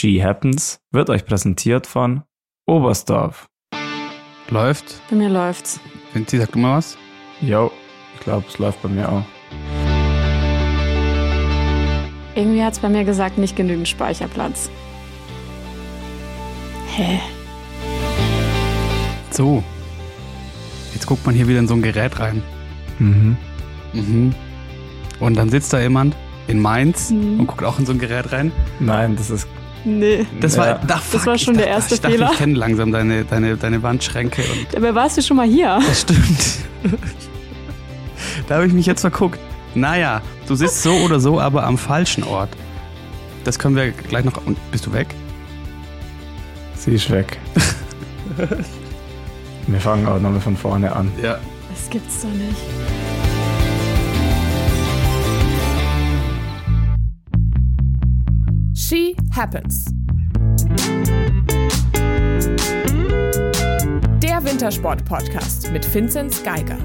She Happens wird euch präsentiert von Oberstdorf. Läuft. Bei mir läuft's. Vinci, sag du mal was? Jo, ich glaube, es läuft bei mir auch. Irgendwie hat's bei mir gesagt, nicht genügend Speicherplatz. Hä? So. Jetzt guckt man hier wieder in so ein Gerät rein. Mhm. Mhm. Und dann sitzt da jemand in Mainz Mhm. und guckt auch in so ein Gerät rein. Nein, das ist. Nee. Das Ja. war, da, fuck, war ich schon der dachte- erste ich dachte, Fehler. Ich kenne langsam deine, deine, deine Wandschränke und Dabei warst du schon mal hier. Das stimmt. da habe ich mich jetzt verguckt. Naja, du sitzt so oder so, aber am falschen Ort. Das können wir gleich noch. Und bist du weg? Sie ist weg. Wir fangen auch nochmal von vorne an. Ja. Das gibt's doch nicht. She Happens. Der Wintersport-Podcast mit Vinzenz Geiger.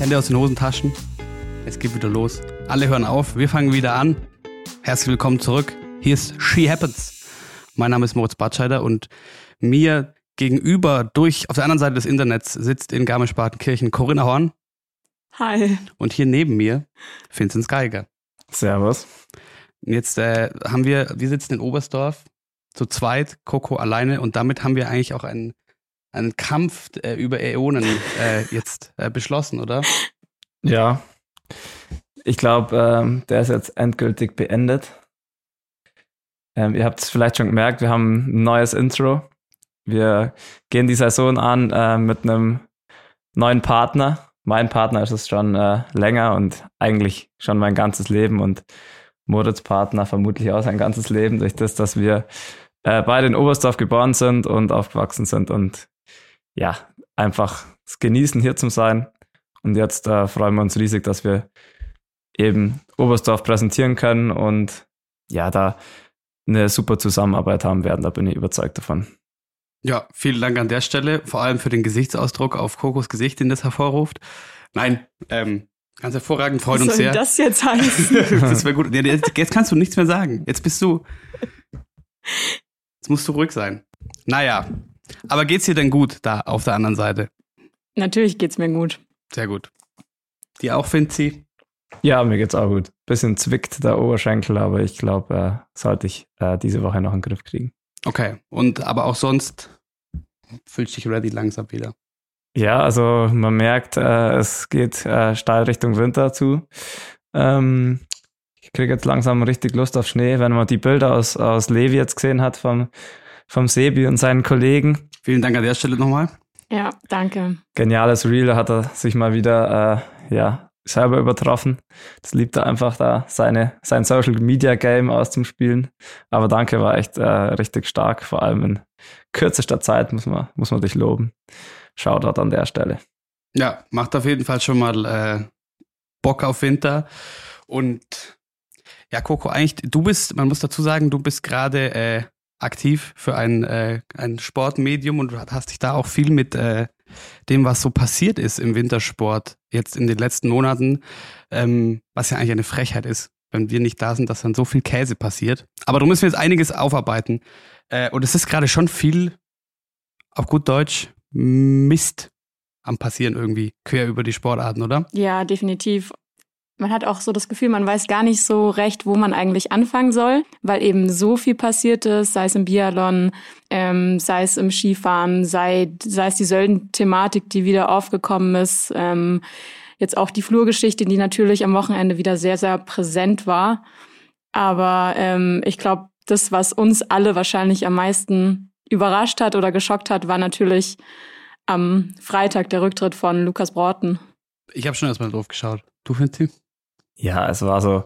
Hände aus den Hosentaschen. Es geht wieder los. Alle hören auf. Wir fangen wieder an. Herzlich willkommen zurück. Hier ist She Happens. Mein Name ist Moritz Bartscheider und mir gegenüber durch auf der anderen Seite des Internets sitzt in Garmisch-Partenkirchen Corinna Horn Hi. und hier neben mir Vinzenz Geiger. Servus. Und Jetzt äh, haben wir, wir sitzen in Oberstdorf zu zweit, Coco alleine und damit haben wir eigentlich auch einen, einen Kampf äh, über Äonen äh, jetzt äh, beschlossen, oder? Ja. Ich glaube, ähm, der ist jetzt endgültig beendet. Ähm, ihr habt es vielleicht schon gemerkt, wir haben ein neues Intro. Wir gehen die Saison an äh, mit einem neuen Partner. Mein Partner ist es schon äh, länger und eigentlich schon mein ganzes Leben und Moritz Partner vermutlich auch sein ganzes Leben durch das, dass wir äh, beide in Oberstdorf geboren sind und aufgewachsen sind und ja, einfach es genießen hier zu sein. Und jetzt äh, freuen wir uns riesig, dass wir eben Oberstdorf präsentieren können und ja, da eine super Zusammenarbeit haben werden. Da bin ich überzeugt davon. Ja, vielen Dank an der Stelle, vor allem für den Gesichtsausdruck auf Kokos Gesicht, den das hervorruft. Nein, ähm, ganz hervorragend, freut Was uns soll sehr. das jetzt heißen? das wäre gut. Ja, Jetzt, jetzt kannst du nichts mehr sagen. Jetzt bist du. Jetzt musst du ruhig sein. Naja, aber geht's dir denn gut da auf der anderen Seite? Natürlich geht's mir gut. Sehr gut. Die auch, Finzi? Ja, mir geht's auch gut. Bisschen zwickt der Oberschenkel, aber ich glaube, äh, sollte ich äh, diese Woche noch in den Griff kriegen. Okay. Und aber auch sonst fühlst dich ready langsam wieder. Ja, also man merkt, äh, es geht äh, steil Richtung Winter zu. Ähm, ich kriege jetzt langsam richtig Lust auf Schnee, wenn man die Bilder aus, aus Levi jetzt gesehen hat vom, vom Sebi und seinen Kollegen. Vielen Dank an der Stelle nochmal. Ja, danke. Geniales Reel, hat er sich mal wieder äh, ja, selber übertroffen. Das liebt er einfach da, seine, sein Social Media Game auszuspielen. Aber danke, war echt äh, richtig stark, vor allem in kürzester Zeit, muss man, muss man dich loben. Shoutout an der Stelle. Ja, macht auf jeden Fall schon mal äh, Bock auf Winter. Und ja, Coco, eigentlich, du bist, man muss dazu sagen, du bist gerade äh, aktiv für ein, äh, ein Sportmedium und du hast dich da auch viel mit äh, dem, was so passiert ist im Wintersport jetzt in den letzten Monaten, ähm, was ja eigentlich eine Frechheit ist, wenn wir nicht da sind, dass dann so viel Käse passiert. Aber da müssen wir jetzt einiges aufarbeiten. Äh, und es ist gerade schon viel, auf gut Deutsch, Mist am passieren irgendwie, quer über die Sportarten, oder? Ja, definitiv. Man hat auch so das Gefühl, man weiß gar nicht so recht, wo man eigentlich anfangen soll, weil eben so viel passiert ist, sei es im Biathlon, ähm, sei es im Skifahren, sei, sei es die Sölden-Thematik, die wieder aufgekommen ist, ähm, jetzt auch die Flurgeschichte, die natürlich am Wochenende wieder sehr, sehr präsent war. Aber ähm, ich glaube, das, was uns alle wahrscheinlich am meisten überrascht hat oder geschockt hat, war natürlich am Freitag der Rücktritt von Lukas Broughton. Ich habe schon erstmal drauf geschaut. Du findest sie? Ja, es war so,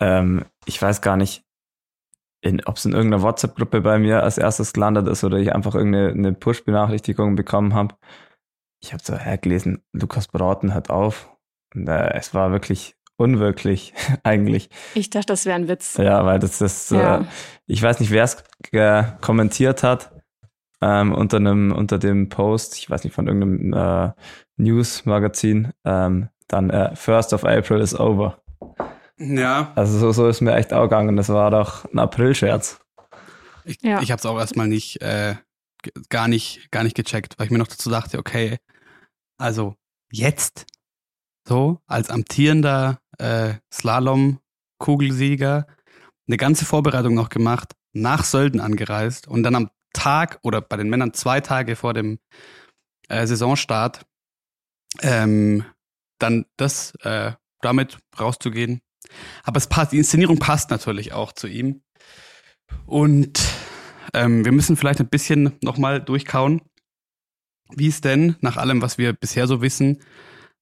ähm, ich weiß gar nicht, ob es in irgendeiner WhatsApp-Gruppe bei mir als erstes gelandet ist oder ich einfach irgendeine eine Push-Benachrichtigung bekommen habe. Ich habe so hergelesen, Lukas Brauten hört auf. Und äh, es war wirklich unwirklich eigentlich. Ich dachte, das wäre ein Witz. Ja, weil das ist, Ja. äh, ich weiß nicht, wer es äh, kommentiert hat ähm, unter einem unter dem Post, ich weiß nicht von irgendeinem äh, News-Magazin, ähm, dann äh, First of April is over. Ja. Also so, so ist mir echt auch gegangen. Das war doch ein April-Scherz. Ich, Ja. ich habe es auch erstmal nicht, äh, gar nicht, gar nicht gecheckt, weil ich mir noch dazu dachte, okay, also jetzt so als amtierender äh, Slalom-Kugelsieger eine ganze Vorbereitung noch gemacht, nach Sölden angereist und dann am Tag oder bei den Männern zwei Tage vor dem äh, Saisonstart ähm, dann das äh, damit rauszugehen. Aber es passt, die Inszenierung passt natürlich auch zu ihm. Und ähm, wir müssen vielleicht ein bisschen nochmal durchkauen, wie es denn nach allem, was wir bisher so wissen,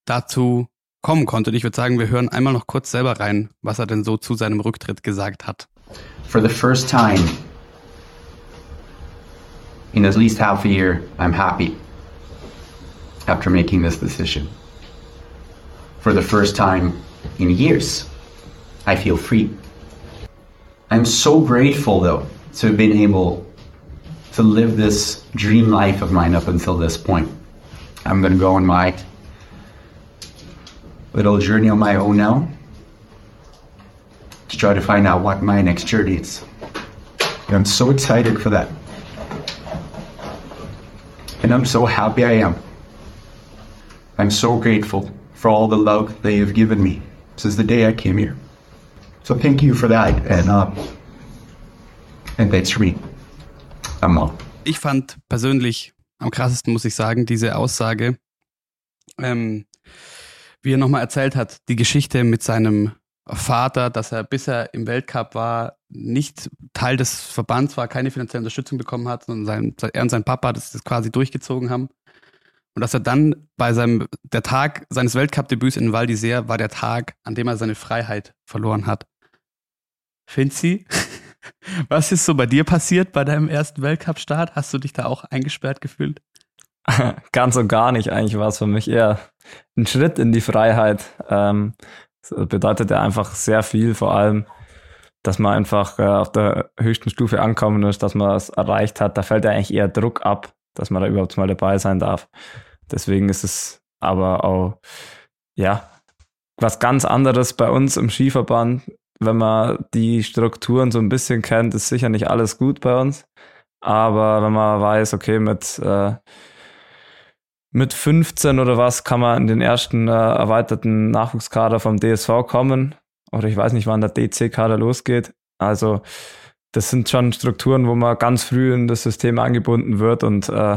dazu kommen konnte. Und ich würde sagen, wir hören einmal noch kurz selber rein, was er denn so zu seinem Rücktritt gesagt hat. for the first time in at least half a year, I'm happy after making this decision. For the first time in years, I feel free. I'm so grateful, though, to have been able to live this dream life of mine up until this point. I'm going to go on my little journey on my own now to try to find out what my next journey is. I'm so excited for that. And I'm so happy I am. I'm so grateful for all the love they have given me since the day I came here. So thank you for that, and uh, and thanks for me. I'm all. Ich fand persönlich am krassesten, muss ich sagen, diese Aussage, ähm, wie er nochmal erzählt hat, die Geschichte mit seinem Vater, dass er, bis er im Weltcup war, nicht Teil des Verbands war, keine finanzielle Unterstützung bekommen hat, sondern sein, er und sein Papa das, das quasi durchgezogen haben. Und dass er dann bei seinem, der Tag seines Weltcup-Debüts in Val d'Isère war der Tag, an dem er seine Freiheit verloren hat. Finzi, was ist so bei dir passiert bei deinem ersten Weltcup-Start? Hast du dich da auch eingesperrt gefühlt? Ganz und gar nicht. Eigentlich war es für mich eher ein Schritt in die Freiheit. Ähm, bedeutet ja einfach sehr viel, vor allem, dass man einfach äh, auf der höchsten Stufe ankommen ist, dass man es erreicht hat. Da fällt ja eigentlich eher Druck ab, dass man da überhaupt mal dabei sein darf. Deswegen ist es aber auch, ja, was ganz anderes bei uns im Skiverband. Wenn man die Strukturen so ein bisschen kennt, ist sicher nicht alles gut bei uns. Aber wenn man weiß, okay, mit, äh, mit 15 oder was kann man in den ersten äh, erweiterten Nachwuchskader vom DSV kommen. Oder ich weiß nicht, wann der DC-Kader losgeht. Also das sind schon Strukturen, wo man ganz früh in das System angebunden wird und äh,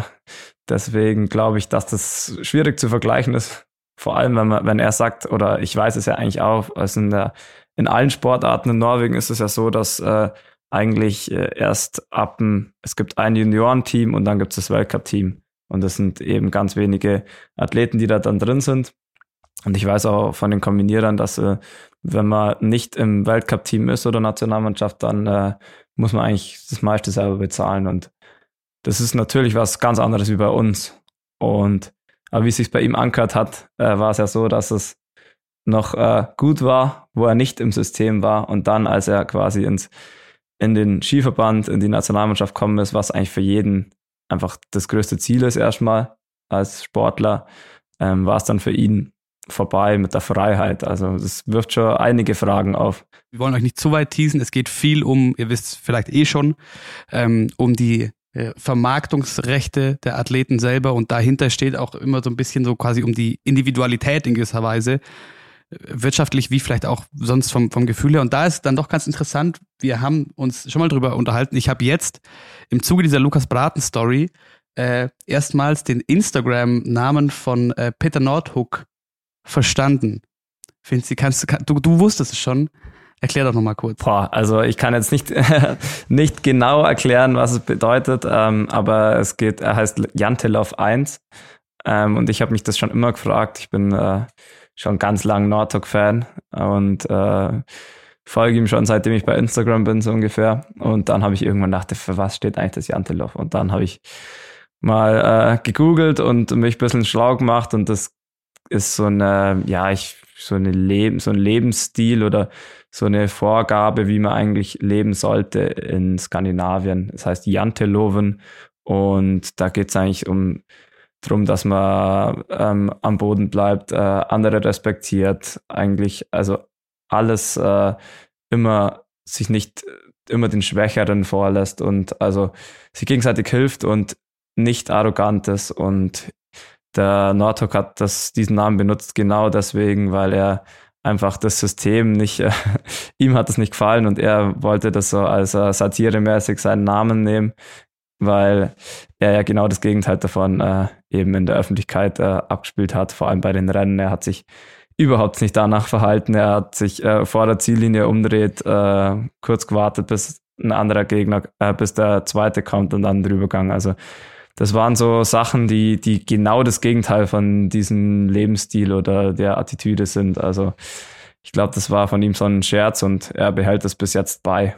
deswegen glaube ich, dass das schwierig zu vergleichen ist. Vor allem, wenn man, wenn er sagt, oder ich weiß es ja eigentlich auch, also in, der, in allen Sportarten in Norwegen ist es ja so, dass äh, eigentlich äh, erst ab dem, es gibt ein Juniorenteam und dann gibt es das Weltcup-Team. Und das sind eben ganz wenige Athleten, die da dann drin sind. Und ich weiß auch von den Kombinierern, dass äh, wenn man nicht im Weltcup-Team ist oder Nationalmannschaft, dann äh, muss man eigentlich das meiste selber bezahlen. Und das ist natürlich was ganz anderes wie bei uns. Und aber wie es sich bei ihm angehört hat, äh, war es ja so, dass es noch äh, gut war, wo er nicht im System war. Und dann, als er quasi ins, in den Skiverband, in die Nationalmannschaft kommen ist, was eigentlich für jeden einfach das größte Ziel ist erstmal als Sportler, ähm, war es dann für ihn vorbei mit der Freiheit. Also es wirft schon einige Fragen auf. Wir wollen euch nicht zu weit teasen. Es geht viel um, ihr wisst vielleicht eh schon, ähm, um die äh, Vermarktungsrechte der Athleten selber und dahinter steht auch immer so ein bisschen so quasi um die Individualität in gewisser Weise, äh, wirtschaftlich wie vielleicht auch sonst vom, vom Gefühl her. Und da ist dann doch ganz interessant, wir haben uns schon mal drüber unterhalten. Ich habe jetzt im Zuge dieser Lukas Braten-Story äh, erstmals den Instagram-Namen von äh, Peter Nordhook verstanden. Finzi, kannst du, du, wusstest es schon. Erklär doch nochmal kurz. Boah, also ich kann jetzt nicht, nicht genau erklären, was es bedeutet, ähm, aber es geht, er heißt Jantelov 1 ähm, und ich habe mich das schon immer gefragt. Ich bin äh, schon ganz lang Nordtalk-Fan und äh, folge ihm schon seitdem ich bei Instagram bin, so ungefähr. Und dann habe ich irgendwann gedacht, für was steht eigentlich das Jantelov? Und dann habe ich mal äh, gegoogelt und mich ein bisschen schlau gemacht und das ist so eine, ja, ich, so eine Leben, so ein Lebensstil oder so eine Vorgabe, wie man eigentlich leben sollte in Skandinavien. Das heißt Janteloven und da geht es eigentlich um darum, dass man ähm, am Boden bleibt, äh, andere respektiert, eigentlich, also alles äh, immer sich nicht immer den Schwächeren vorlässt und also sich gegenseitig hilft und nicht arrogant ist. Und der Nordhook hat das, diesen Namen benutzt genau deswegen, weil er einfach das System nicht, äh, ihm hat es nicht gefallen und er wollte das so als äh, satiremäßig seinen Namen nehmen, weil er ja genau das Gegenteil davon äh, eben in der Öffentlichkeit äh, abgespielt hat, vor allem bei den Rennen. Er hat sich überhaupt nicht danach verhalten. Er hat sich äh, vor der Ziellinie umdreht, äh, kurz gewartet, bis ein anderer Gegner, äh, bis der zweite kommt und dann drüber gegangen. Also das waren so Sachen, die, die genau das Gegenteil von diesem Lebensstil oder der Attitüde sind. Also ich glaube, das war von ihm so ein Scherz und er behält es bis jetzt bei.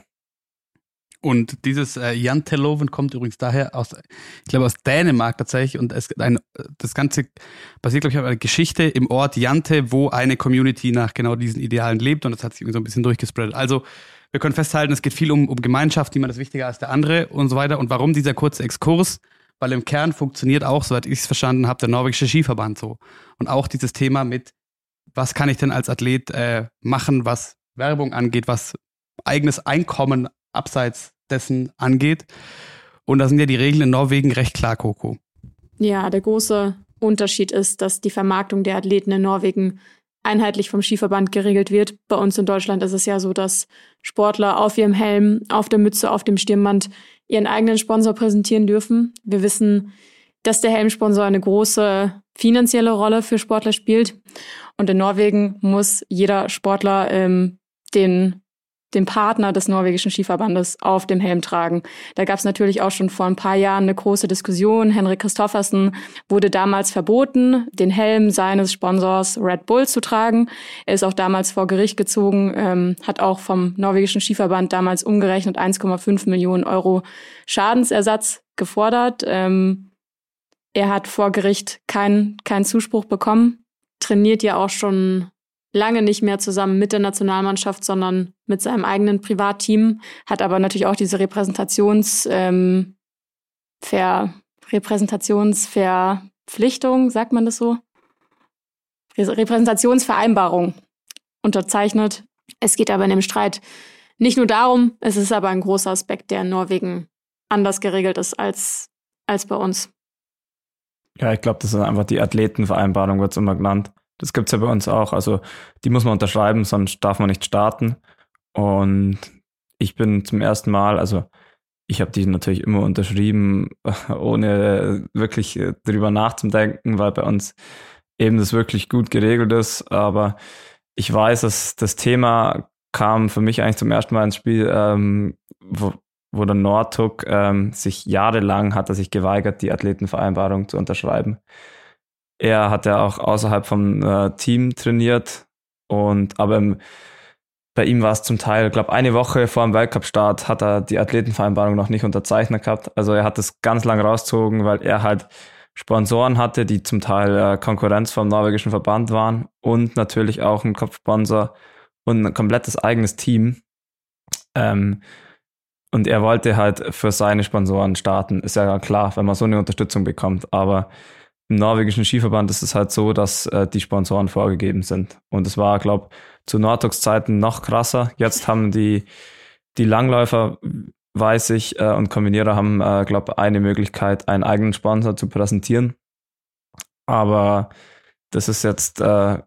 Und dieses äh, Jan Teloven kommt übrigens daher aus, ich glaube aus Dänemark tatsächlich. Und es ein, das Ganze basiert, glaube ich, auf einer Geschichte im Ort Jante, wo eine Community nach genau diesen Idealen lebt. Und das hat sich irgendwie so ein bisschen durchgespreadet. Also wir können festhalten, es geht viel um, um Gemeinschaft, niemand ist wichtiger als der andere und so weiter. Und warum dieser kurze Exkurs? Weil im Kern funktioniert auch, soweit ich es verstanden habe, der norwegische Skiverband so. Und auch dieses Thema mit, was kann ich denn als Athlet äh, machen, was Werbung angeht, was eigenes Einkommen abseits dessen angeht. Und da sind ja die Regeln in Norwegen recht klar, Coco. Ja, der große Unterschied ist, dass die Vermarktung der Athleten in Norwegen einheitlich vom Skiverband geregelt wird. Bei uns in Deutschland ist es ja so, dass Sportler auf ihrem Helm, auf der Mütze, auf dem Stirnband ihren eigenen Sponsor präsentieren dürfen. Wir wissen, dass der Helmsponsor eine große finanzielle Rolle für Sportler spielt. Und in Norwegen muss jeder Sportler ähm, den den Partner des norwegischen Skiverbandes auf dem Helm tragen. Da gab es natürlich auch schon vor ein paar Jahren eine große Diskussion. Henrik Christoffersen wurde damals verboten, den Helm seines Sponsors Red Bull zu tragen. Er ist auch damals vor Gericht gezogen, ähm, hat auch vom norwegischen Skiverband damals umgerechnet 1,5 Millionen Euro Schadensersatz gefordert. Ähm, er hat vor Gericht keinen keinen Zuspruch bekommen, trainiert ja auch schon lange nicht mehr zusammen mit der Nationalmannschaft, sondern mit seinem eigenen Privatteam, hat aber natürlich auch diese Repräsentations, ähm, Ver Repräsentationsverpflichtung, sagt man das so? Repräsentationsvereinbarung unterzeichnet. Es geht aber in dem Streit nicht nur darum, es ist aber ein großer Aspekt, der in Norwegen anders geregelt ist als, als bei uns. Ja, ich glaube, das ist einfach die Athletenvereinbarung, wird es immer genannt. Das gibt es ja bei uns auch. Also die muss man unterschreiben, sonst darf man nicht starten. Und ich bin zum ersten Mal, also ich habe die natürlich immer unterschrieben, ohne wirklich äh, drüber nachzudenken, weil bei uns eben das wirklich gut geregelt ist. Aber ich weiß, dass das Thema kam für mich eigentlich zum ersten Mal ins Spiel, ähm, wo, wo der Nordhook ähm, sich jahrelang hat er sich geweigert, die Athletenvereinbarung zu unterschreiben. Er hat ja auch außerhalb vom äh, Team trainiert und aber im, bei ihm war es zum Teil, glaube eine Woche vor dem Weltcup-Start hat er die Athletenvereinbarung noch nicht unterzeichnet gehabt. Also er hat es ganz lang rausgezogen, weil er halt Sponsoren hatte, die zum Teil äh, Konkurrenz vom norwegischen Verband waren und natürlich auch ein Kopfsponsor und ein komplettes eigenes Team. Ähm, und er wollte halt für seine Sponsoren starten. Ist ja klar, wenn man so eine Unterstützung bekommt. Aber im norwegischen Skiverband ist es halt so, dass äh, die Sponsoren vorgegeben sind. Und es war, glaube zu Nordtox Zeiten noch krasser. Jetzt haben die, die Langläufer, weiß ich, äh, und Kombinierer haben, äh, glaube eine Möglichkeit, einen eigenen Sponsor zu präsentieren. Aber das ist jetzt, äh,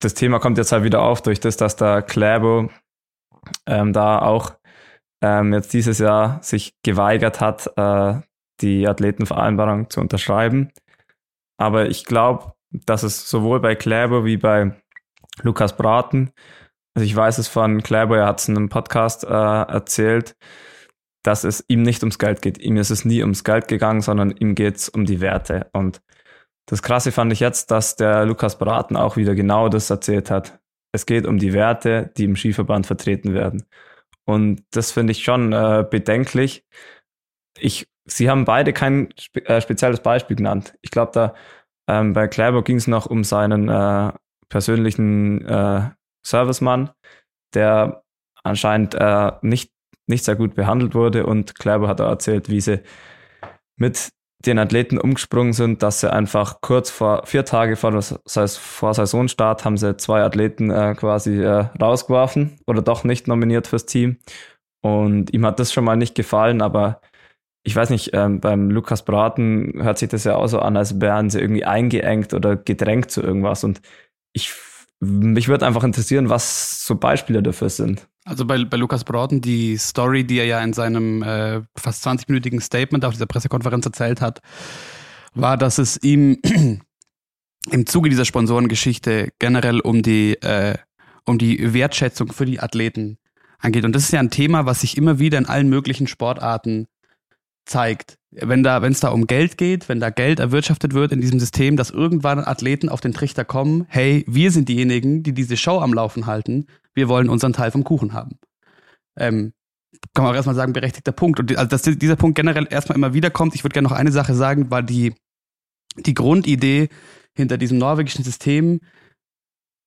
das Thema kommt jetzt halt wieder auf durch das, dass der Kläbo ähm, da auch ähm, jetzt dieses Jahr sich geweigert hat, äh, die Athletenvereinbarung zu unterschreiben. Aber ich glaube, dass es sowohl bei Kläber wie bei Lukas Braten, also ich weiß es von Kläber, er hat es in einem Podcast äh, erzählt, dass es ihm nicht ums Geld geht. Ihm ist es nie ums Geld gegangen, sondern ihm geht es um die Werte. Und das Krasse fand ich jetzt, dass der Lukas Braten auch wieder genau das erzählt hat. Es geht um die Werte, die im Skiverband vertreten werden. Und das finde ich schon äh, bedenklich. Ich Sie haben beide kein spe äh, spezielles Beispiel genannt. Ich glaube, da ähm, bei Kläber ging es noch um seinen äh, persönlichen äh, Servicemann, der anscheinend äh, nicht, nicht sehr gut behandelt wurde und Kläber hat erzählt, wie sie mit den Athleten umgesprungen sind, dass sie einfach kurz vor, vier Tage vor, vor Saisonstart, haben sie zwei Athleten äh, quasi äh, rausgeworfen oder doch nicht nominiert fürs Team. Und ihm hat das schon mal nicht gefallen, aber ich weiß nicht, ähm, beim Lukas Braten hört sich das ja auch so an, als wären sie irgendwie eingeengt oder gedrängt zu irgendwas. Und ich, mich würde einfach interessieren, was so Beispiele dafür sind. Also bei, bei Lukas Broughton, die Story, die er ja in seinem äh, fast 20-minütigen Statement auf dieser Pressekonferenz erzählt hat, war, dass es ihm im Zuge dieser Sponsorengeschichte generell um die, äh, um die Wertschätzung für die Athleten angeht. Und das ist ja ein Thema, was sich immer wieder in allen möglichen Sportarten zeigt. Wenn da, wenn es da um Geld geht, wenn da Geld erwirtschaftet wird in diesem System, dass irgendwann Athleten auf den Trichter kommen, hey, wir sind diejenigen, die diese Show am Laufen halten wir wollen unseren Teil vom Kuchen haben. Ähm, kann man auch erstmal sagen, berechtigter Punkt. Und also, dass dieser Punkt generell erstmal immer wieder kommt, ich würde gerne noch eine Sache sagen, war die, die Grundidee hinter diesem norwegischen System,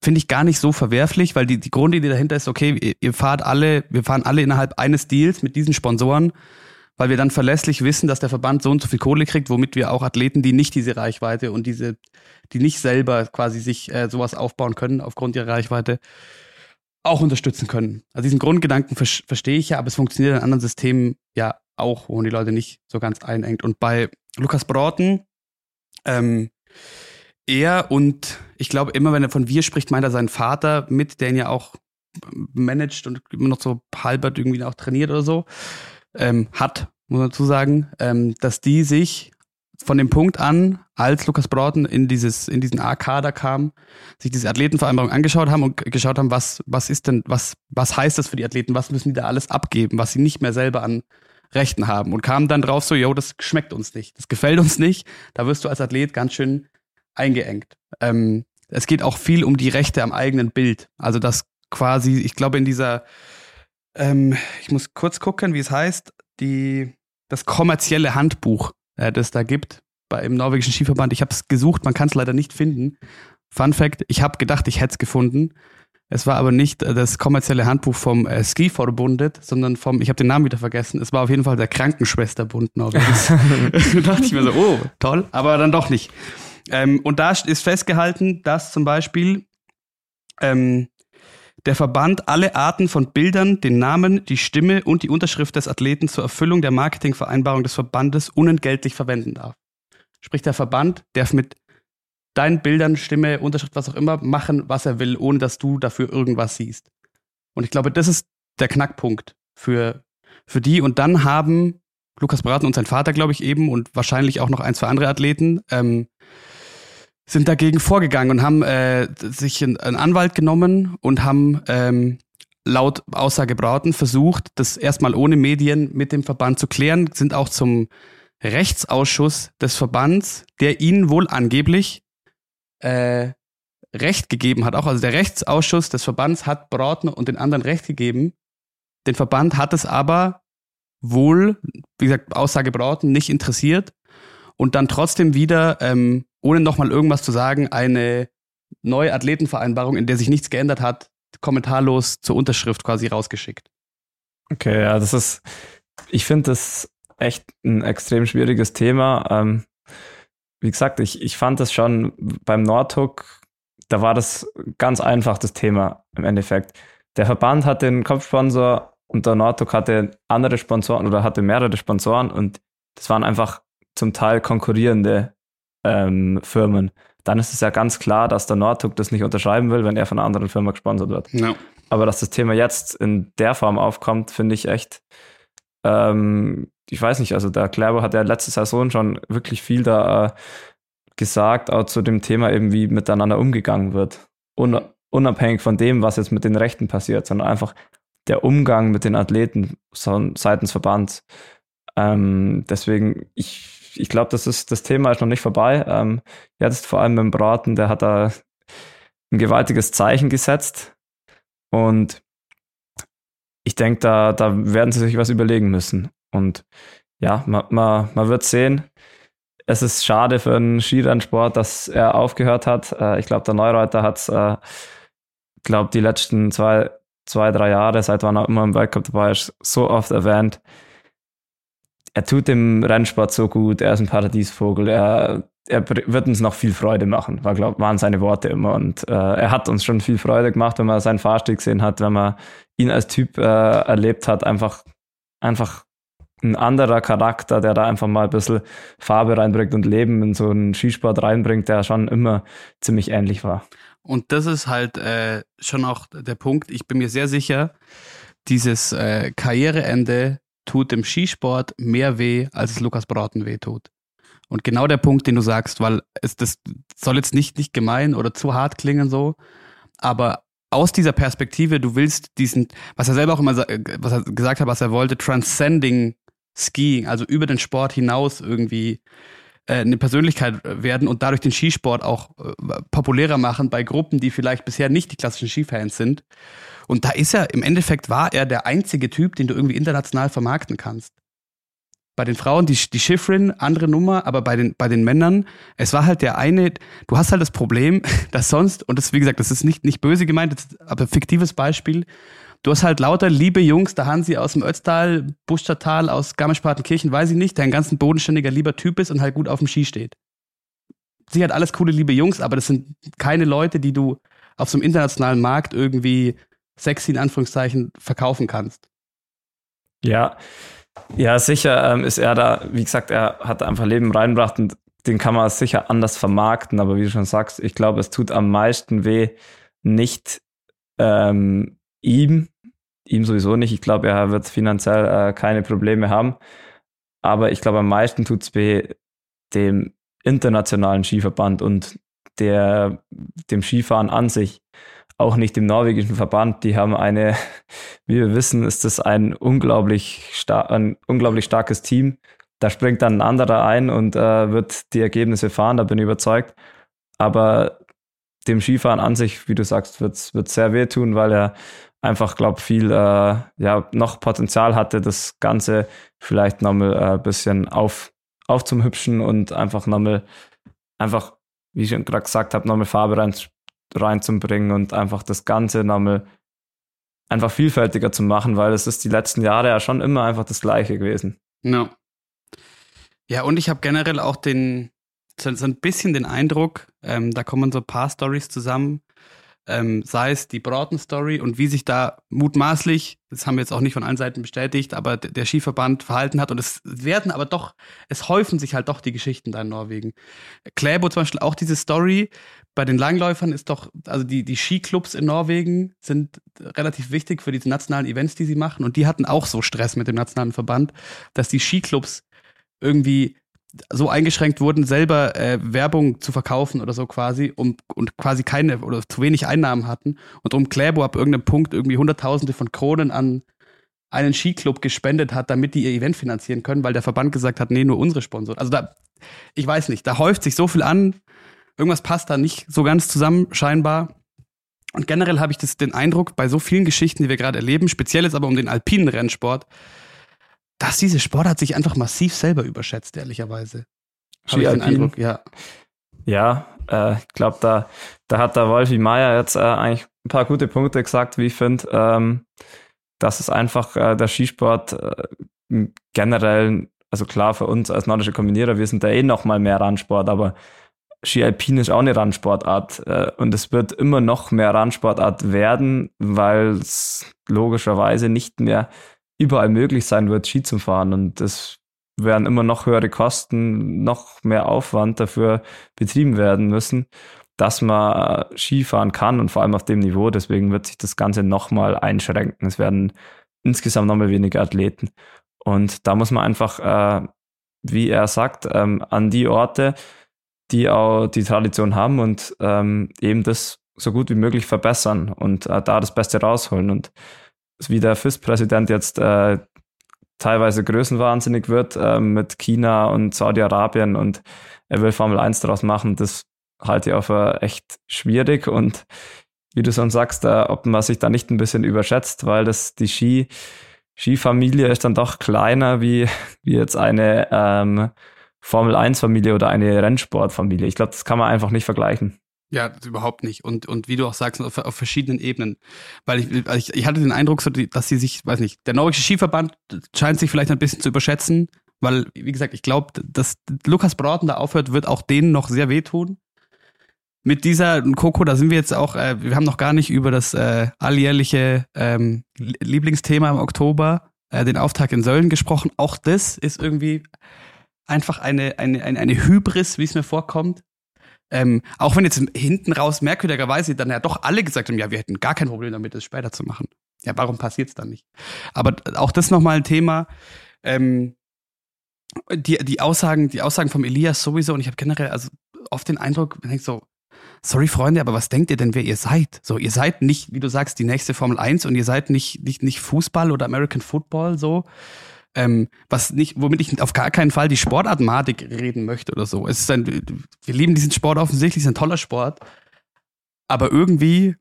finde ich gar nicht so verwerflich, weil die, die Grundidee dahinter ist, okay, ihr fahrt alle, wir fahren alle innerhalb eines Deals mit diesen Sponsoren, weil wir dann verlässlich wissen, dass der Verband so und so viel Kohle kriegt, womit wir auch Athleten, die nicht diese Reichweite und diese, die nicht selber quasi sich äh, sowas aufbauen können aufgrund ihrer Reichweite, auch unterstützen können. Also diesen Grundgedanken ver verstehe ich ja, aber es funktioniert in anderen Systemen ja auch, wo man die Leute nicht so ganz einengt. Und bei Lukas Broughton, ähm, er und ich glaube immer, wenn er von wir spricht, meint er seinen Vater mit, der ihn ja auch managt und immer noch so halbert irgendwie auch trainiert oder so, ähm, hat, muss man dazu sagen, ähm, dass die sich von dem Punkt an, als Lukas Broughton in dieses, in diesen A-Kader kam, sich diese Athletenvereinbarung angeschaut haben und geschaut haben, was, was ist denn, was, was heißt das für die Athleten, was müssen die da alles abgeben, was sie nicht mehr selber an Rechten haben und kamen dann drauf so, yo, das schmeckt uns nicht, das gefällt uns nicht, da wirst du als Athlet ganz schön eingeengt. Ähm, es geht auch viel um die Rechte am eigenen Bild. Also das quasi, ich glaube in dieser, ähm, ich muss kurz gucken, wie es heißt, die, das kommerzielle Handbuch äh, das da gibt bei, im norwegischen Skiverband. Ich habe es gesucht, man kann es leider nicht finden. Fun Fact, ich habe gedacht, ich hätte es gefunden. Es war aber nicht äh, das kommerzielle Handbuch vom äh, Skiverbundet, sondern vom, ich habe den Namen wieder vergessen, es war auf jeden Fall der Krankenschwesterbund Norwegens. da dachte ich mir so, oh, toll, aber dann doch nicht. Ähm, und da ist festgehalten, dass zum Beispiel ähm, der Verband alle Arten von Bildern, den Namen, die Stimme und die Unterschrift des Athleten zur Erfüllung der Marketingvereinbarung des Verbandes unentgeltlich verwenden darf. Sprich, der Verband darf mit deinen Bildern, Stimme, Unterschrift, was auch immer, machen, was er will, ohne dass du dafür irgendwas siehst. Und ich glaube, das ist der Knackpunkt für, für die. Und dann haben Lukas Braten und sein Vater, glaube ich, eben und wahrscheinlich auch noch ein, zwei andere Athleten ähm, sind dagegen vorgegangen und haben äh, sich einen Anwalt genommen und haben ähm, laut Aussage Brauten versucht, das erstmal ohne Medien mit dem Verband zu klären, sind auch zum Rechtsausschuss des Verbands, der ihnen wohl angeblich äh, Recht gegeben hat. Auch also der Rechtsausschuss des Verbands hat Brauten und den anderen Recht gegeben. Den Verband hat es aber wohl, wie gesagt, Aussage Brauten nicht interessiert und dann trotzdem wieder ähm, ohne nochmal irgendwas zu sagen, eine neue Athletenvereinbarung, in der sich nichts geändert hat, kommentarlos zur Unterschrift quasi rausgeschickt. Okay, ja, das ist, ich finde das echt ein extrem schwieriges Thema. Ähm, wie gesagt, ich, ich fand das schon beim Nordhook, da war das ganz einfach das Thema im Endeffekt. Der Verband hat den Kopfsponsor und der Nordhook hatte andere Sponsoren oder hatte mehrere Sponsoren und das waren einfach zum Teil konkurrierende ähm, Firmen, dann ist es ja ganz klar, dass der Nordhook das nicht unterschreiben will, wenn er von einer anderen Firma gesponsert wird. No. Aber dass das Thema jetzt in der Form aufkommt, finde ich echt, ähm, ich weiß nicht, also der Klerber hat ja letzte Saison schon wirklich viel da äh, gesagt, auch zu dem Thema eben, wie miteinander umgegangen wird. Un unabhängig von dem, was jetzt mit den Rechten passiert, sondern einfach der Umgang mit den Athleten seitens Verbands. Ähm, deswegen, ich ich glaube, das ist das Thema ist noch nicht vorbei. Ähm, jetzt vor allem beim Braten, der hat da ein gewaltiges Zeichen gesetzt und ich denke, da, da werden sie sich was überlegen müssen. Und ja, man, man, man wird sehen. Es ist schade für einen Skirennsport, dass er aufgehört hat. Äh, ich glaube, der Neureuter hat es, äh, glaube die letzten zwei, zwei, drei Jahre, seit wann er immer im Weltcup dabei ist, so oft erwähnt er tut dem Rennsport so gut, er ist ein Paradiesvogel, er, er wird uns noch viel Freude machen, war, glaub, waren seine Worte immer. Und äh, er hat uns schon viel Freude gemacht, wenn man seinen Fahrstieg gesehen hat, wenn man ihn als Typ äh, erlebt hat, einfach, einfach ein anderer Charakter, der da einfach mal ein bisschen Farbe reinbringt und Leben in so einen Skisport reinbringt, der schon immer ziemlich ähnlich war. Und das ist halt äh, schon auch der Punkt. Ich bin mir sehr sicher, dieses äh, Karriereende tut dem Skisport mehr weh, als es Lukas Brauten weh tut. Und genau der Punkt, den du sagst, weil es das soll jetzt nicht, nicht gemein oder zu hart klingen so, aber aus dieser Perspektive, du willst diesen, was er selber auch immer was er gesagt hat, was er wollte, transcending Skiing, also über den Sport hinaus irgendwie äh, eine Persönlichkeit werden und dadurch den Skisport auch äh, populärer machen bei Gruppen, die vielleicht bisher nicht die klassischen Skifans sind. Und da ist er, im Endeffekt war er der einzige Typ, den du irgendwie international vermarkten kannst. Bei den Frauen die, die Schifrin, andere Nummer, aber bei den, bei den Männern, es war halt der eine, du hast halt das Problem, dass sonst, und das, wie gesagt, das ist nicht, nicht böse gemeint, das aber fiktives Beispiel, du hast halt lauter liebe Jungs, der Hansi aus dem Ötztal, Buschtertal, aus Garmisch-Partenkirchen, weiß ich nicht, der ein ganz bodenständiger, lieber Typ ist und halt gut auf dem Ski steht. Sie hat alles coole, liebe Jungs, aber das sind keine Leute, die du auf so einem internationalen Markt irgendwie sexy in Anführungszeichen verkaufen kannst. Ja, ja, sicher ähm, ist er da, wie gesagt, er hat einfach Leben reingebracht und den kann man sicher anders vermarkten, aber wie du schon sagst, ich glaube, es tut am meisten weh, nicht ähm, ihm, ihm sowieso nicht. Ich glaube, er wird finanziell äh, keine Probleme haben. Aber ich glaube, am meisten tut es weh dem internationalen Skiverband und der, dem Skifahren an sich. Auch nicht dem norwegischen Verband. Die haben eine, wie wir wissen, ist das ein unglaublich, star ein unglaublich starkes Team. Da springt dann ein anderer ein und äh, wird die Ergebnisse fahren, da bin ich überzeugt. Aber dem Skifahren an sich, wie du sagst, wird es sehr wehtun, weil er einfach, glaube viel äh, ja, noch Potenzial hatte, das Ganze vielleicht nochmal ein äh, bisschen auf, aufzumhübschen und einfach nochmal, einfach, wie ich schon gerade gesagt habe, nochmal Farbe rein, reinzubringen und einfach das Ganze nochmal einfach vielfältiger zu machen, weil es ist die letzten Jahre ja schon immer einfach das Gleiche gewesen. No. Ja, und ich habe generell auch den, so, so, ein bisschen den Eindruck, ähm, da kommen so ein paar Stories zusammen, ähm, sei es die Broughton-Story und wie sich da mutmaßlich, das haben wir jetzt auch nicht von allen Seiten bestätigt, aber der Skiverband verhalten hat und es werden aber doch, es häufen sich halt doch die Geschichten da in Norwegen. Kläbo zum Beispiel auch diese Story, bei den Langläufern ist doch, also die, die Skiclubs in Norwegen sind relativ wichtig für diese nationalen Events, die sie machen und die hatten auch so Stress mit dem nationalen Verband, dass die Skiclubs irgendwie so eingeschränkt wurden, selber äh, Werbung zu verkaufen oder so quasi um, und quasi keine oder zu wenig Einnahmen hatten und um Kläbo ab irgendeinem Punkt irgendwie Hunderttausende von Kronen an einen Skiclub gespendet hat, damit die ihr Event finanzieren können, weil der Verband gesagt hat, nee, nur unsere Sponsoren. Also da, ich weiß nicht, da häuft sich so viel an, irgendwas passt da nicht so ganz zusammen, scheinbar. Und generell habe ich das, den Eindruck, bei so vielen Geschichten, die wir gerade erleben, speziell jetzt aber um den alpinen Rennsport, dass diese Sportart sich einfach massiv selber überschätzt, ehrlicherweise. Habe ich den Eindruck, ja. Ja, äh, ich glaube, da, da hat der Wolfi Meier jetzt äh, eigentlich ein paar gute Punkte gesagt, wie ich finde. Ähm, dass es einfach äh, der Skisport äh, generell, also klar für uns als nordische Kombinierer, wir sind da eh noch mal mehr Randsport, aber Ski Alpin ist auch eine Randsportart äh, und es wird immer noch mehr Randsportart werden, weil es logischerweise nicht mehr überall möglich sein wird, Ski zu fahren. Und das werden immer noch höhere Kosten, noch mehr Aufwand dafür betrieben werden müssen, dass man Ski fahren kann und vor allem auf dem Niveau. Deswegen wird sich das Ganze nochmal einschränken. Es werden insgesamt nochmal weniger Athleten. Und da muss man einfach, äh, wie er sagt, ähm, an die Orte, die auch die Tradition haben und ähm, eben das so gut wie möglich verbessern und äh, da das Beste rausholen. Und wie der FIS-Präsident jetzt äh, teilweise größenwahnsinnig wird äh, mit China und Saudi-Arabien und er will Formel 1 daraus machen, das halte ich auch für echt schwierig und wie du schon sagst, äh, ob man sich da nicht ein bisschen überschätzt, weil das die Ski Skifamilie ist dann doch kleiner wie, wie jetzt eine ähm, Formel 1 Familie oder eine Rennsportfamilie. Ich glaube, das kann man einfach nicht vergleichen. Ja, überhaupt nicht. Und, und wie du auch sagst, auf, auf verschiedenen Ebenen. Weil ich, ich, ich hatte den Eindruck, so, dass sie sich, weiß nicht, der norwegische Skiverband scheint sich vielleicht ein bisschen zu überschätzen, Weil, wie gesagt, ich glaube, dass Lukas Broughton da aufhört, wird auch denen noch sehr wehtun. Mit dieser Coco, da sind wir jetzt auch, äh, wir haben noch gar nicht über das äh, alljährliche ähm, Lieblingsthema im Oktober, äh, den Auftakt in Sölden gesprochen. Auch das ist irgendwie einfach eine, eine, eine, eine Hybris, wie es mir vorkommt. Ähm, auch wenn jetzt hinten raus merkwürdigerweise dann ja doch alle gesagt haben, ja, wir hätten gar kein Problem damit, das später zu machen. Ja, warum passiert es dann nicht? Aber auch das nochmal ein Thema. Ähm, die, die Aussagen, die Aussagen vom Elias sowieso, und ich habe generell also oft den Eindruck, ich denke so, sorry Freunde, aber was denkt ihr denn, wer ihr seid? So, ihr seid nicht, wie du sagst, die nächste Formel 1 und ihr seid nicht, nicht, nicht Fußball oder American Football so. Ähm, was nicht, womit ich auf gar keinen Fall die Sportartmatik reden möchte oder so. Es ist ein, wir lieben diesen Sport offensichtlich, es ist ein toller Sport, aber irgendwie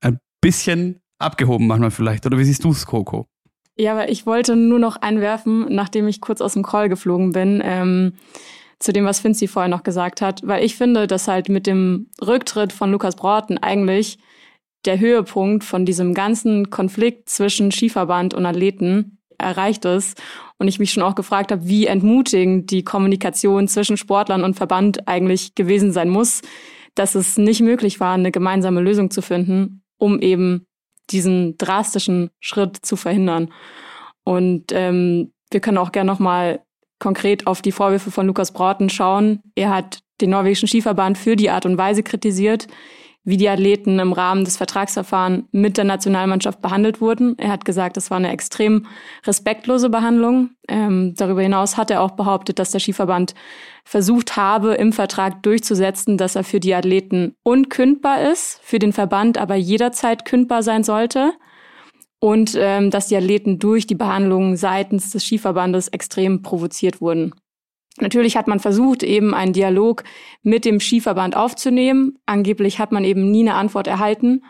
ein bisschen abgehoben manchmal vielleicht. Oder wie siehst du es, Coco? Ja, aber ich wollte nur noch einwerfen, nachdem ich kurz aus dem Call geflogen bin, ähm, zu dem, was Finzi vorher noch gesagt hat, weil ich finde, dass halt mit dem Rücktritt von Lukas Broughton eigentlich der Höhepunkt von diesem ganzen Konflikt zwischen Skiverband und Athleten erreicht ist und ich mich schon auch gefragt habe, wie entmutigend die Kommunikation zwischen Sportlern und Verband eigentlich gewesen sein muss, dass es nicht möglich war, eine gemeinsame Lösung zu finden, um eben diesen drastischen Schritt zu verhindern. Und ähm, wir können auch gerne nochmal konkret auf die Vorwürfe von Lukas Brauten schauen. Er hat den norwegischen Skiverband für die Art und Weise kritisiert, wie die Athleten im Rahmen des Vertragsverfahrens mit der Nationalmannschaft behandelt wurden. Er hat gesagt, es war eine extrem respektlose Behandlung. Ähm, darüber hinaus hat er auch behauptet, dass der Skiverband versucht habe, im Vertrag durchzusetzen, dass er für die Athleten unkündbar ist, für den Verband aber jederzeit kündbar sein sollte und ähm, dass die Athleten durch die Behandlung seitens des Skiverbandes extrem provoziert wurden. Natürlich hat man versucht, eben einen Dialog mit dem Skiverband aufzunehmen. Angeblich hat man eben nie eine Antwort erhalten.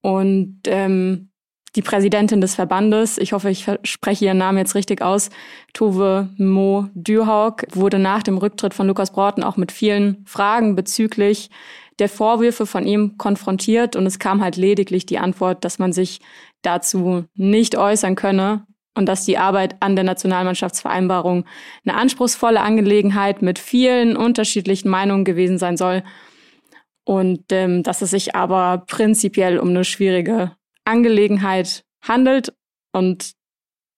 Und ähm, die Präsidentin des Verbandes, ich hoffe, ich spreche ihren Namen jetzt richtig aus, Tove Mo Dürhaug, wurde nach dem Rücktritt von Lukas Broughton auch mit vielen Fragen bezüglich der Vorwürfe von ihm konfrontiert und es kam halt lediglich die Antwort, dass man sich dazu nicht äußern könne und dass die Arbeit an der Nationalmannschaftsvereinbarung eine anspruchsvolle Angelegenheit mit vielen unterschiedlichen Meinungen gewesen sein soll und ähm, dass es sich aber prinzipiell um eine schwierige Angelegenheit handelt und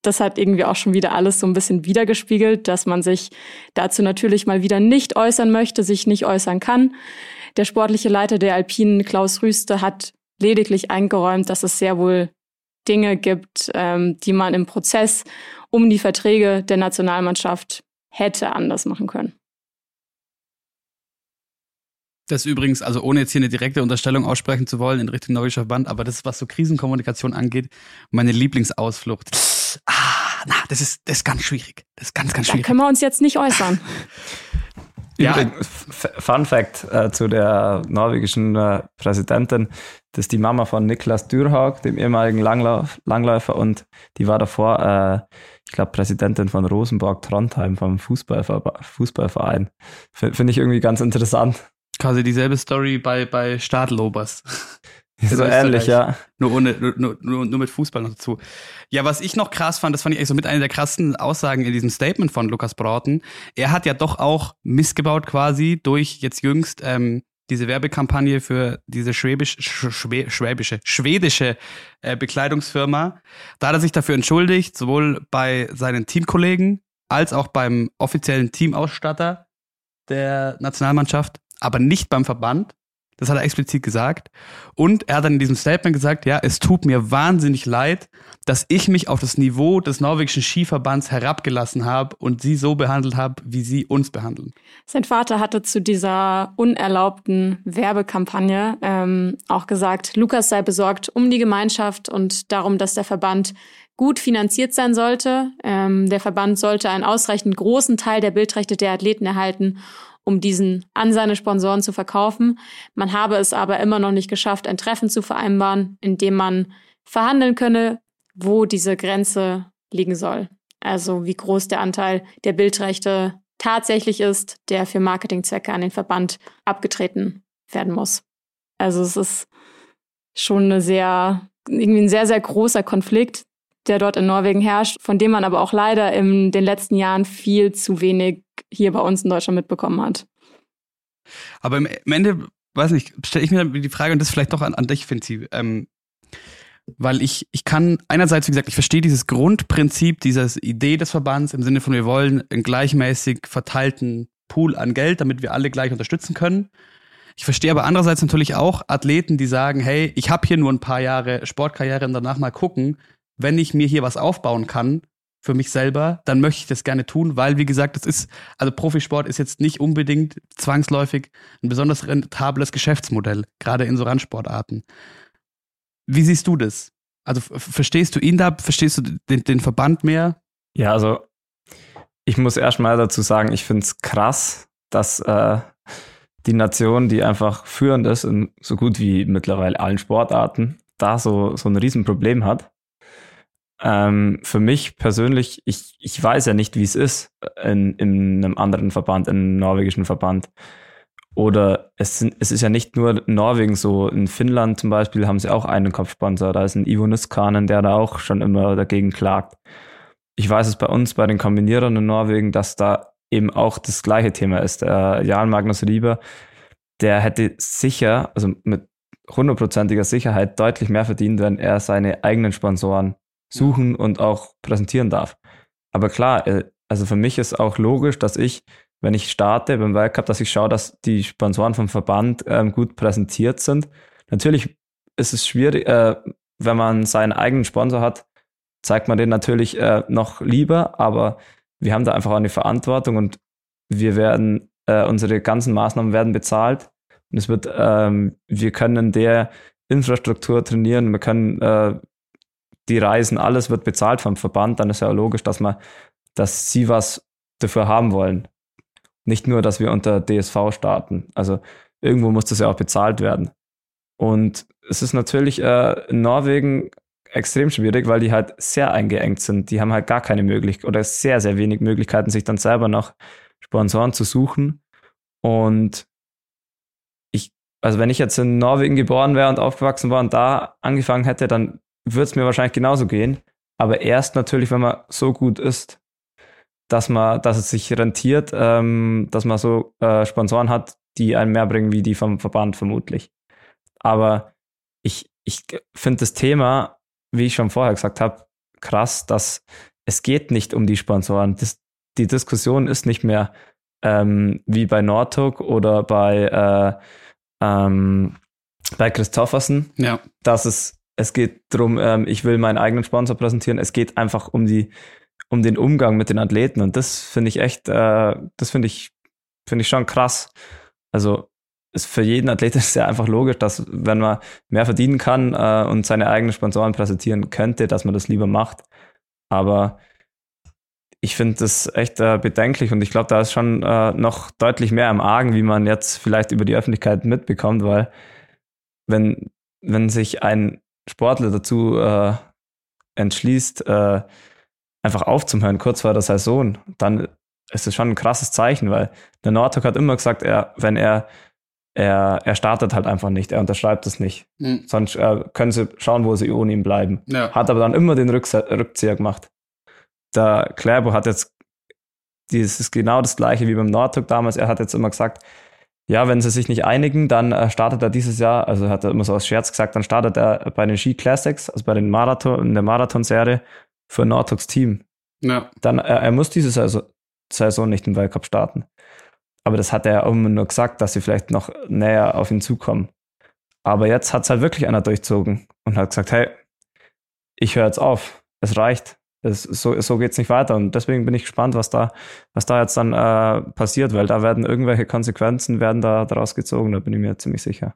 das hat irgendwie auch schon wieder alles so ein bisschen wiedergespiegelt, dass man sich dazu natürlich mal wieder nicht äußern möchte, sich nicht äußern kann. Der sportliche Leiter der Alpinen, Klaus Rüste, hat lediglich eingeräumt, dass es sehr wohl Dinge gibt, ähm, die man im Prozess um die Verträge der Nationalmannschaft hätte anders machen können. Das übrigens, also ohne jetzt hier eine direkte Unterstellung aussprechen zu wollen in Richtung Norwegischer Verband, aber das ist, was so Krisenkommunikation angeht, meine Lieblingsausflucht. Ah, na, das ist, das ist ganz schwierig. Das ist ganz, ganz schwierig. Da können wir uns jetzt nicht äußern. Ja. Fun Fact äh, zu der norwegischen äh, Präsidentin, das ist die Mama von Niklas Dürhaug, dem ehemaligen Langlauf, Langläufer und die war davor, äh, ich glaube, Präsidentin von Rosenborg Trondheim vom Fußballver Fußballverein. Finde ich irgendwie ganz interessant. Quasi dieselbe Story bei, bei Stadlobers. So ähnlich, ja. Nur, ohne, nur, nur, nur mit Fußball noch dazu. Ja, was ich noch krass fand, das fand ich eigentlich so mit einer der krassen Aussagen in diesem Statement von Lukas Broughton. Er hat ja doch auch missgebaut quasi durch jetzt jüngst ähm, diese Werbekampagne für diese schwäbisch, schwä, schwäbische, schwedische äh, Bekleidungsfirma. Da hat er sich dafür entschuldigt, sowohl bei seinen Teamkollegen als auch beim offiziellen Teamausstatter der Nationalmannschaft, aber nicht beim Verband. Das hat er explizit gesagt. Und er hat dann in diesem Statement gesagt, ja, es tut mir wahnsinnig leid, dass ich mich auf das Niveau des norwegischen Skiverbands herabgelassen habe und sie so behandelt habe, wie sie uns behandeln. Sein Vater hatte zu dieser unerlaubten Werbekampagne ähm, auch gesagt, Lukas sei besorgt um die Gemeinschaft und darum, dass der Verband gut finanziert sein sollte. Ähm, der Verband sollte einen ausreichend großen Teil der Bildrechte der Athleten erhalten um diesen an seine Sponsoren zu verkaufen. Man habe es aber immer noch nicht geschafft, ein Treffen zu vereinbaren, in dem man verhandeln könne, wo diese Grenze liegen soll. Also wie groß der Anteil der Bildrechte tatsächlich ist, der für Marketingzwecke an den Verband abgetreten werden muss. Also es ist schon eine sehr, irgendwie ein sehr, sehr großer Konflikt, der dort in Norwegen herrscht, von dem man aber auch leider in den letzten Jahren viel zu wenig hier bei uns in Deutschland mitbekommen hat. Aber im Ende, weiß nicht, stelle ich mir die Frage, und das vielleicht doch an, an dich, Finzi, ähm, weil ich, ich kann einerseits, wie gesagt, ich verstehe dieses Grundprinzip, diese Idee des Verbands im Sinne von, wir wollen einen gleichmäßig verteilten Pool an Geld, damit wir alle gleich unterstützen können. Ich verstehe aber andererseits natürlich auch Athleten, die sagen, hey, ich habe hier nur ein paar Jahre Sportkarriere und danach mal gucken, wenn ich mir hier was aufbauen kann für mich selber, dann möchte ich das gerne tun, weil wie gesagt, das ist also Profisport ist jetzt nicht unbedingt zwangsläufig ein besonders rentables Geschäftsmodell, gerade in so Randsportarten. Wie siehst du das? Also verstehst du ihn da? Verstehst du den, den Verband mehr? Ja, also ich muss erstmal dazu sagen, ich finde es krass, dass äh, die Nation, die einfach führend ist in so gut wie mittlerweile allen Sportarten, da so, so ein Riesenproblem hat. Ähm, für mich persönlich, ich, ich weiß ja nicht, wie es ist in, in einem anderen Verband, in einem norwegischen Verband. Oder es, sind, es ist ja nicht nur Norwegen so. In Finnland zum Beispiel haben sie auch einen Kopfsponsor. Da ist ein Ivo Niskanen, der da auch schon immer dagegen klagt. Ich weiß es bei uns, bei den Kombinierern in Norwegen, dass da eben auch das gleiche Thema ist. Der Jan Magnus Rieber, der hätte sicher, also mit hundertprozentiger Sicherheit deutlich mehr verdient, wenn er seine eigenen Sponsoren suchen und auch präsentieren darf. Aber klar, äh, also für mich ist auch logisch, dass ich wenn ich starte beim Weltcup, dass ich schaue, dass die Sponsoren vom Verband ähm, gut präsentiert sind. Natürlich ist es schwierig, äh, wenn man seinen eigenen Sponsor hat, zeigt man den natürlich äh, noch lieber, aber wir haben da einfach eine Verantwortung und wir werden, äh, unsere ganzen Maßnahmen werden bezahlt und es wird, ähm, wir können in der Infrastruktur trainieren, wir können äh, die Reisen, alles wird bezahlt vom Verband, dann ist ja logisch, dass man, dass sie was dafür haben wollen. Nicht nur, dass wir unter DSV starten. Also irgendwo muss das ja auch bezahlt werden. Und es ist natürlich äh, in Norwegen extrem schwierig, weil die halt sehr eingeengt sind. Die haben halt gar keine Möglichkeit oder sehr, sehr wenig Möglichkeiten, sich dann selber noch Sponsoren zu suchen. Und ich, also wenn ich jetzt in Norwegen geboren wäre und aufgewachsen war und da angefangen hätte, dann würde es mir wahrscheinlich genauso gehen. Aber erst natürlich, wenn man so gut ist dass man, dass es sich rentiert, ähm, dass man so äh, Sponsoren hat, die einen mehr bringen wie die vom Verband vermutlich. Aber ich, ich finde das Thema, wie ich schon vorher gesagt habe, krass, dass es geht nicht um die Sponsoren. Das, die Diskussion ist nicht mehr ähm, wie bei Nordtug oder bei, äh, ähm, bei Christoffersen, ja. dass es, es geht darum, ähm, ich will meinen eigenen Sponsor präsentieren. Es geht einfach um die um den Umgang mit den Athleten. Und das finde ich echt, äh, das finde ich, finde ich schon krass. Also ist für jeden Athleten ist ja einfach logisch, dass wenn man mehr verdienen kann äh, und seine eigenen Sponsoren präsentieren könnte, dass man das lieber macht. Aber ich finde das echt äh, bedenklich und ich glaube, da ist schon äh, noch deutlich mehr im Argen, wie man jetzt vielleicht über die Öffentlichkeit mitbekommt, weil wenn, wenn sich ein Sportler dazu äh, entschließt, äh, einfach aufzuhören, kurz vor der Saison, dann ist es schon ein krasses Zeichen, weil der Nordhook hat immer gesagt, er, wenn er, er, er startet halt einfach nicht, er unterschreibt es nicht. Mhm. Sonst äh, können sie schauen, wo sie ohne ihn bleiben. Ja. Hat aber dann immer den Rückse Rückzieher gemacht. Der Kläbo hat jetzt, das ist genau das gleiche wie beim Nordhook damals, er hat jetzt immer gesagt, ja, wenn sie sich nicht einigen, dann äh, startet er dieses Jahr, also hat er immer so aus Scherz gesagt, dann startet er bei den Ski Classics, also bei den Marathon, in der Marathonserie für Nortox Team. Ja. Dann, er, er muss diese Saison, Saison nicht im Weltcup starten. Aber das hat er immer nur gesagt, dass sie vielleicht noch näher auf ihn zukommen. Aber jetzt hat es halt wirklich einer durchzogen und hat gesagt, hey, ich höre jetzt auf, es reicht. Es, so so geht es nicht weiter. Und deswegen bin ich gespannt, was da, was da jetzt dann äh, passiert, weil da werden irgendwelche Konsequenzen werden da daraus gezogen, da bin ich mir ziemlich sicher.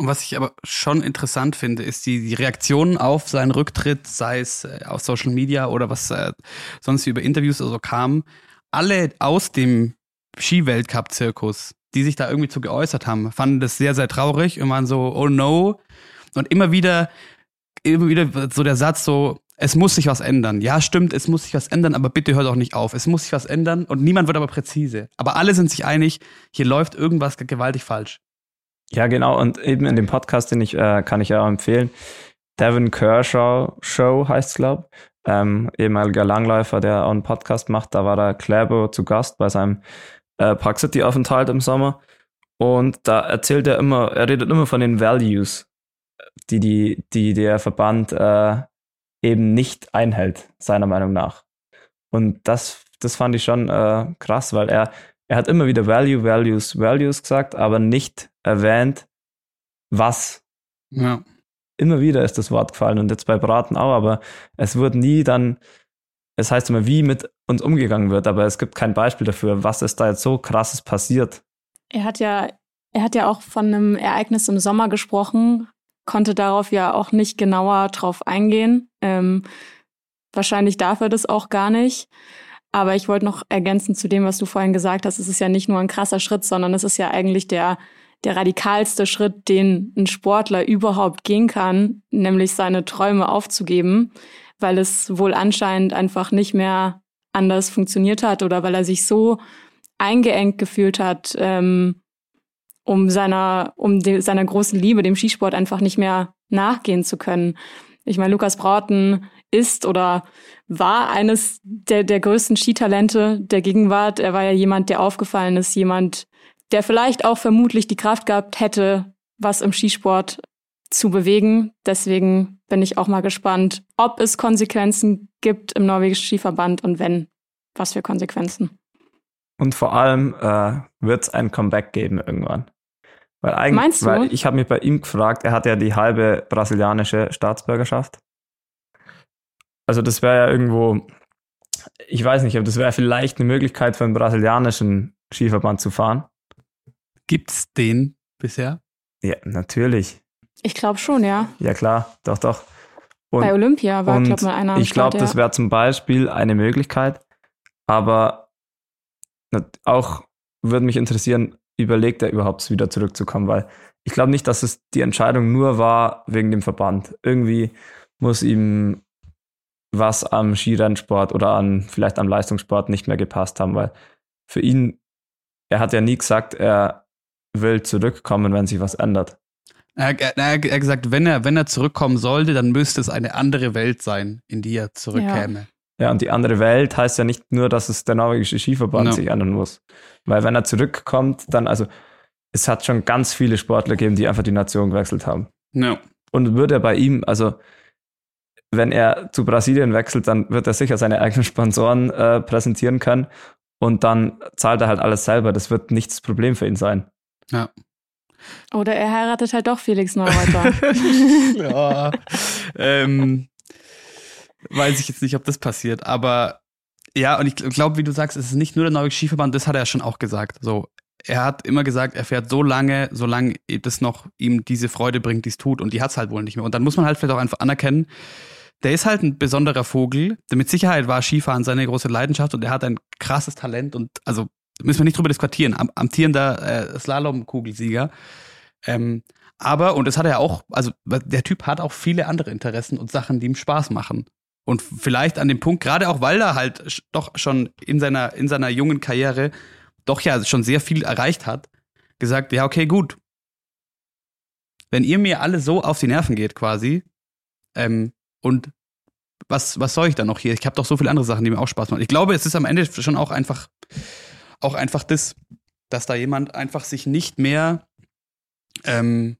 Und was ich aber schon interessant finde, ist die, die Reaktionen auf seinen Rücktritt, sei es äh, auf Social Media oder was äh, sonst über Interviews oder so kam. Alle aus dem Skiweltcup-Zirkus, die sich da irgendwie zu geäußert haben, fanden das sehr, sehr traurig und waren so, oh no. Und immer wieder, immer wieder so der Satz so, es muss sich was ändern. Ja, stimmt, es muss sich was ändern, aber bitte hört auch nicht auf. Es muss sich was ändern und niemand wird aber präzise. Aber alle sind sich einig, hier läuft irgendwas gewaltig falsch. Ja, genau. Und eben in dem Podcast, den ich, äh, kann ich ja auch empfehlen, Devin Kershaw Show heißt es, glaube ähm, ehemaliger Langläufer, der auch einen Podcast macht. Da war der Kläbo zu Gast bei seinem äh, Park City-Aufenthalt im Sommer. Und da erzählt er immer, er redet immer von den Values, die, die, die der Verband äh, eben nicht einhält, seiner Meinung nach. Und das, das fand ich schon äh, krass, weil er, er hat immer wieder Value, Values, Values gesagt, aber nicht erwähnt, was. Ja. Immer wieder ist das Wort gefallen und jetzt bei Braten auch, aber es wird nie dann, es heißt immer, wie mit uns umgegangen wird, aber es gibt kein Beispiel dafür, was ist da jetzt so krasses passiert. Er hat ja, er hat ja auch von einem Ereignis im Sommer gesprochen, konnte darauf ja auch nicht genauer drauf eingehen. Ähm, wahrscheinlich darf er das auch gar nicht. Aber ich wollte noch ergänzen zu dem, was du vorhin gesagt hast. Es ist ja nicht nur ein krasser Schritt, sondern es ist ja eigentlich der, der radikalste Schritt, den ein Sportler überhaupt gehen kann, nämlich seine Träume aufzugeben, weil es wohl anscheinend einfach nicht mehr anders funktioniert hat oder weil er sich so eingeengt gefühlt hat, ähm, um seiner, um de, seiner großen Liebe, dem Skisport einfach nicht mehr nachgehen zu können. Ich meine, Lukas Brauten ist oder war eines der, der größten Skitalente der Gegenwart. Er war ja jemand, der aufgefallen ist, jemand, der vielleicht auch vermutlich die Kraft gehabt hätte, was im Skisport zu bewegen. Deswegen bin ich auch mal gespannt, ob es Konsequenzen gibt im norwegischen Skiverband und wenn, was für Konsequenzen. Und vor allem äh, wird es ein Comeback geben irgendwann. Weil eigentlich, Meinst du? Weil ich habe mich bei ihm gefragt, er hat ja die halbe brasilianische Staatsbürgerschaft. Also das wäre ja irgendwo, ich weiß nicht, aber das wäre vielleicht eine Möglichkeit für einen brasilianischen Skiverband zu fahren. Gibt's den bisher? Ja, natürlich. Ich glaube schon, ja. Ja klar, doch, doch. Und, Bei Olympia war, glaube mal einer ich glaube, das wäre zum Beispiel eine Möglichkeit, aber auch würde mich interessieren, überlegt er überhaupt wieder zurückzukommen, weil ich glaube nicht, dass es die Entscheidung nur war wegen dem Verband. Irgendwie muss ihm was am Skirennsport oder an vielleicht am Leistungssport nicht mehr gepasst haben, weil für ihn, er hat ja nie gesagt, er will zurückkommen, wenn sich was ändert. Er, er, er hat gesagt, wenn er, wenn er zurückkommen sollte, dann müsste es eine andere Welt sein, in die er zurückkäme. Ja, und die andere Welt heißt ja nicht nur, dass es der norwegische Skiverband No. sich ändern muss. Weil wenn er zurückkommt, dann, also, es hat schon ganz viele Sportler gegeben, die einfach die Nation gewechselt haben. Ja. Und würde er bei ihm, also, wenn er zu Brasilien wechselt, dann wird er sicher seine eigenen Sponsoren äh, präsentieren können. Und dann zahlt er halt alles selber. Das wird nicht das Problem für ihn sein. Oder er heiratet halt doch Felix Neureuter. ja. ähm, weiß ich jetzt nicht, ob das passiert, aber ja, und ich glaube, wie du sagst, es ist nicht nur der norwegische Skiverband, das hat er ja schon auch gesagt. So, er hat immer gesagt, er fährt so lange, solange das noch ihm diese Freude bringt, die es tut, und die hat es halt wohl nicht mehr. Und dann muss man halt vielleicht auch einfach anerkennen, der ist halt ein besonderer Vogel. Der mit Sicherheit war Skifahren seine große Leidenschaft und er hat ein krasses Talent und also müssen wir nicht drüber diskutieren. Am, amtierender äh, Slalom-Kugelsieger. Ähm, aber, und das hat er auch, also der Typ hat auch viele andere Interessen und Sachen, die ihm Spaß machen. Und vielleicht an dem Punkt, gerade auch weil er halt doch schon in seiner, in seiner jungen Karriere doch ja schon sehr viel erreicht hat, gesagt, ja, okay, gut. Wenn ihr mir alle so auf die Nerven geht quasi, ähm, und was, was soll ich dann noch hier? Ich habe doch so viele andere Sachen, die mir auch Spaß machen. Ich glaube, es ist am Ende schon auch einfach, auch einfach das, dass da jemand einfach sich nicht mehr ähm,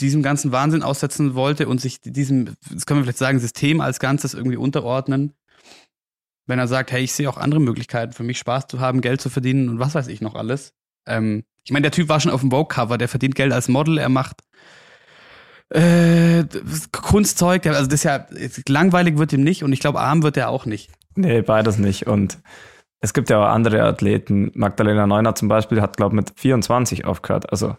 diesem ganzen Wahnsinn aussetzen wollte und sich diesem, das können wir vielleicht sagen, System als Ganzes irgendwie unterordnen. Wenn er sagt, hey, ich sehe auch andere Möglichkeiten für mich Spaß zu haben, Geld zu verdienen und was weiß ich noch alles. Ähm, ich meine, der Typ war schon auf dem Vogue-Cover, der verdient Geld als Model, er macht äh, Kunstzeug, also das ist ja langweilig wird ihm nicht und ich glaube, arm wird er auch nicht. Nee, beides nicht. Und es gibt ja auch andere Athleten. Magdalena Neuner zum Beispiel hat, glaube ich, mit 24 aufgehört. Also,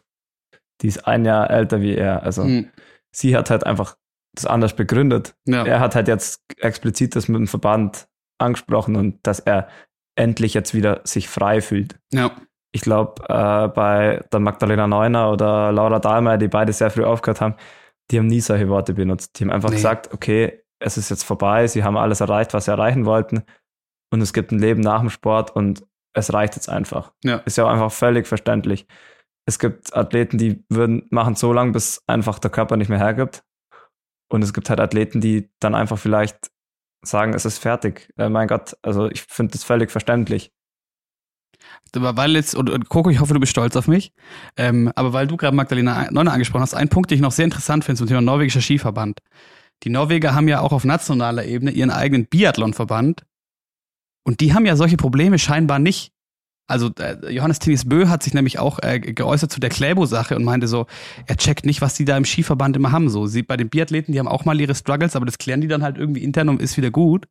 die ist ein Jahr älter wie er. Also, Hm. sie hat halt einfach das anders begründet. Ja. Er hat halt jetzt explizit das mit dem Verband angesprochen und dass er endlich jetzt wieder sich frei fühlt. ja. Ich glaube, äh, bei der Magdalena Neuner oder Laura Dahlmeier, die beide sehr früh aufgehört haben, die haben nie solche Worte benutzt. Die haben einfach Nee. gesagt, okay, es ist jetzt vorbei, sie haben alles erreicht, was sie erreichen wollten und es gibt ein Leben nach dem Sport und es reicht jetzt einfach. Ja. Ist ja auch einfach völlig verständlich. Es gibt Athleten, die würden machen so lange, bis einfach der Körper nicht mehr hergibt. Und es gibt halt Athleten, die dann einfach vielleicht sagen, es ist fertig. Äh, mein Gott, also ich finde das völlig verständlich. Aber weil jetzt, und, und Coco, ich hoffe, du bist stolz auf mich, ähm, aber weil du gerade Magdalena Neuner angesprochen hast, ein Punkt, den ich noch sehr interessant finde zum Thema norwegischer Skiverband. Die Norweger haben ja auch auf nationaler Ebene ihren eigenen Biathlonverband und die haben ja solche Probleme scheinbar nicht. Also äh, Johannes Tinis Bö hat sich nämlich auch äh, geäußert zu der Kläbo-Sache und meinte so, er checkt nicht, was die da im Skiverband immer haben. So, sie bei den Biathleten, die haben auch mal ihre Struggles, aber das klären die dann halt irgendwie intern und ist wieder gut.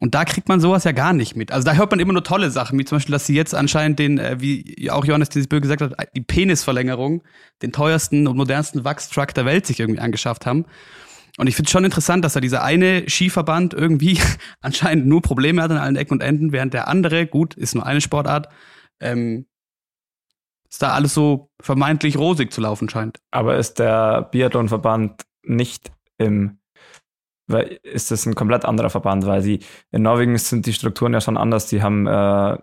Und da kriegt man sowas ja gar nicht mit. Also da hört man immer nur tolle Sachen, wie zum Beispiel, dass sie jetzt anscheinend den, äh, wie auch Johannes Tinis Bö gesagt hat, die Penisverlängerung, den teuersten und modernsten Wachstruck der Welt sich irgendwie angeschafft haben. Und ich finde es schon interessant, dass da dieser eine Skiverband irgendwie anscheinend nur Probleme hat an allen Ecken und Enden, während der andere, gut, ist nur eine Sportart, ähm, ist da alles so vermeintlich rosig zu laufen scheint. Aber ist der Biathlonverband nicht im weil ist das ein komplett anderer Verband, weil sie in Norwegen sind die Strukturen ja schon anders. Die haben äh,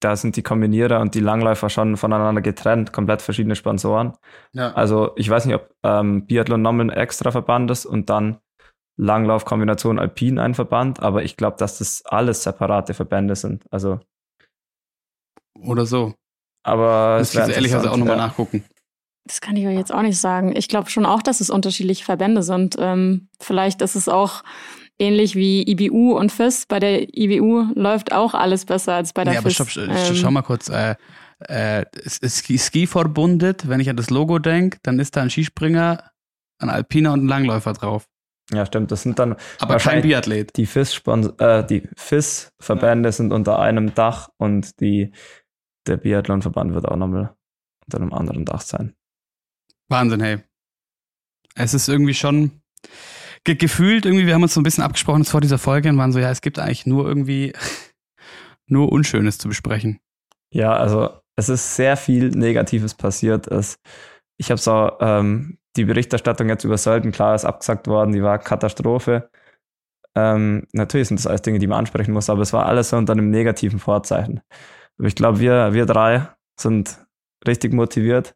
da sind die Kombinierer und die Langläufer schon voneinander getrennt, komplett verschiedene Sponsoren. Ja. Also ich weiß nicht, ob ähm, Biathlon nochmal ein extra Verband ist und dann Langlaufkombination Alpin ein Verband, aber ich glaube, dass das alles separate Verbände sind. Also oder so. Aber das muss ich ehrlicherweise auch nochmal ja. nachgucken. Das kann ich euch jetzt auch nicht sagen. Ich glaube schon auch, dass es unterschiedliche Verbände sind. Ähm, vielleicht ist es auch ähnlich wie IBU und FIS. Bei der IBU läuft auch alles besser als bei der ja, FIS. Aber stopp, ähm, schau mal kurz. Äh, äh, Ski, verbundet, wenn ich an das Logo denke, dann ist da ein Skispringer, ein Alpiner und ein Langläufer drauf. Ja, stimmt. Das sind dann aber kein Biathlet. Die FIS äh, die FIS Verbände ja. sind unter einem Dach und die der Biathlon Verband wird auch nochmal unter einem anderen Dach sein. Wahnsinn, hey. Es ist irgendwie schon ge gefühlt irgendwie, wir haben uns so ein bisschen abgesprochen vor dieser Folge und waren so, ja, es gibt eigentlich nur irgendwie nur Unschönes zu besprechen. Ja, also es ist sehr viel Negatives passiert. Es, ich habe so ähm, die Berichterstattung jetzt über Sölden, klar, ist abgesagt worden, die war Katastrophe. Ähm, natürlich sind das alles Dinge, die man ansprechen muss, aber es war alles so unter einem negativen Vorzeichen. Aber ich glaube, wir, wir drei sind richtig motiviert.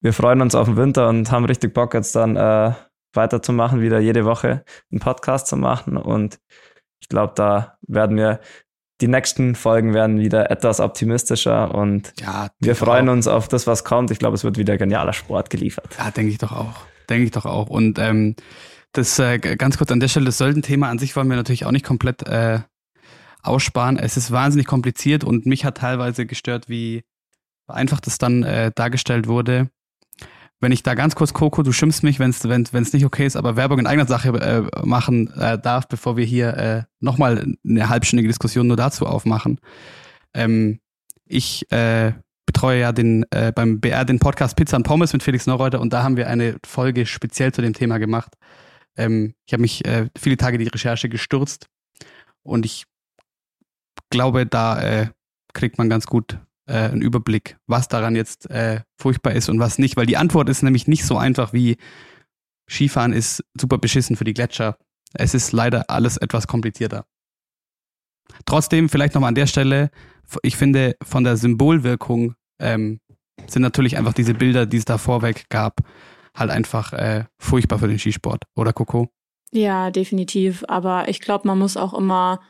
Wir freuen uns auf den Winter und haben richtig Bock, jetzt dann äh, weiterzumachen, wieder jede Woche einen Podcast zu machen. Und ich glaube, da werden wir, die nächsten Folgen werden wieder etwas optimistischer und ja, wir freuen auch. uns auf das, was kommt. Ich glaube, es wird wieder genialer Sport geliefert. Ja, denke ich doch auch. Denke ich doch auch. Und ähm, das äh, ganz kurz an der Stelle, das Sölden-Thema an sich wollen wir natürlich auch nicht komplett äh, aussparen. Es ist wahnsinnig kompliziert und mich hat teilweise gestört, wie einfach das dann äh, dargestellt wurde wenn ich da ganz kurz, Coco, du schimpfst mich, wenn es wenn, wenn's nicht okay ist, aber Werbung in eigener Sache äh, machen äh, darf, bevor wir hier äh, nochmal eine halbstündige Diskussion nur dazu aufmachen. Ähm, ich äh, betreue ja den äh, beim BR den Podcast Pizza und Pommes mit Felix Neureuter und da haben wir eine Folge speziell zu dem Thema gemacht. Ähm, ich habe mich äh, viele Tage die Recherche gestürzt und ich glaube, da äh, kriegt man ganz gut äh, einen Überblick, was daran jetzt äh, furchtbar ist und was nicht, weil die Antwort ist nämlich nicht so einfach wie Skifahren ist super beschissen für die Gletscher. Es ist leider alles etwas komplizierter. Trotzdem, vielleicht nochmal an der Stelle, ich finde, von der Symbolwirkung ähm, sind natürlich einfach diese Bilder, die es da vorweg gab, halt einfach äh, furchtbar für den Skisport, oder Coco? Ja, definitiv. Aber ich glaube, man muss auch immer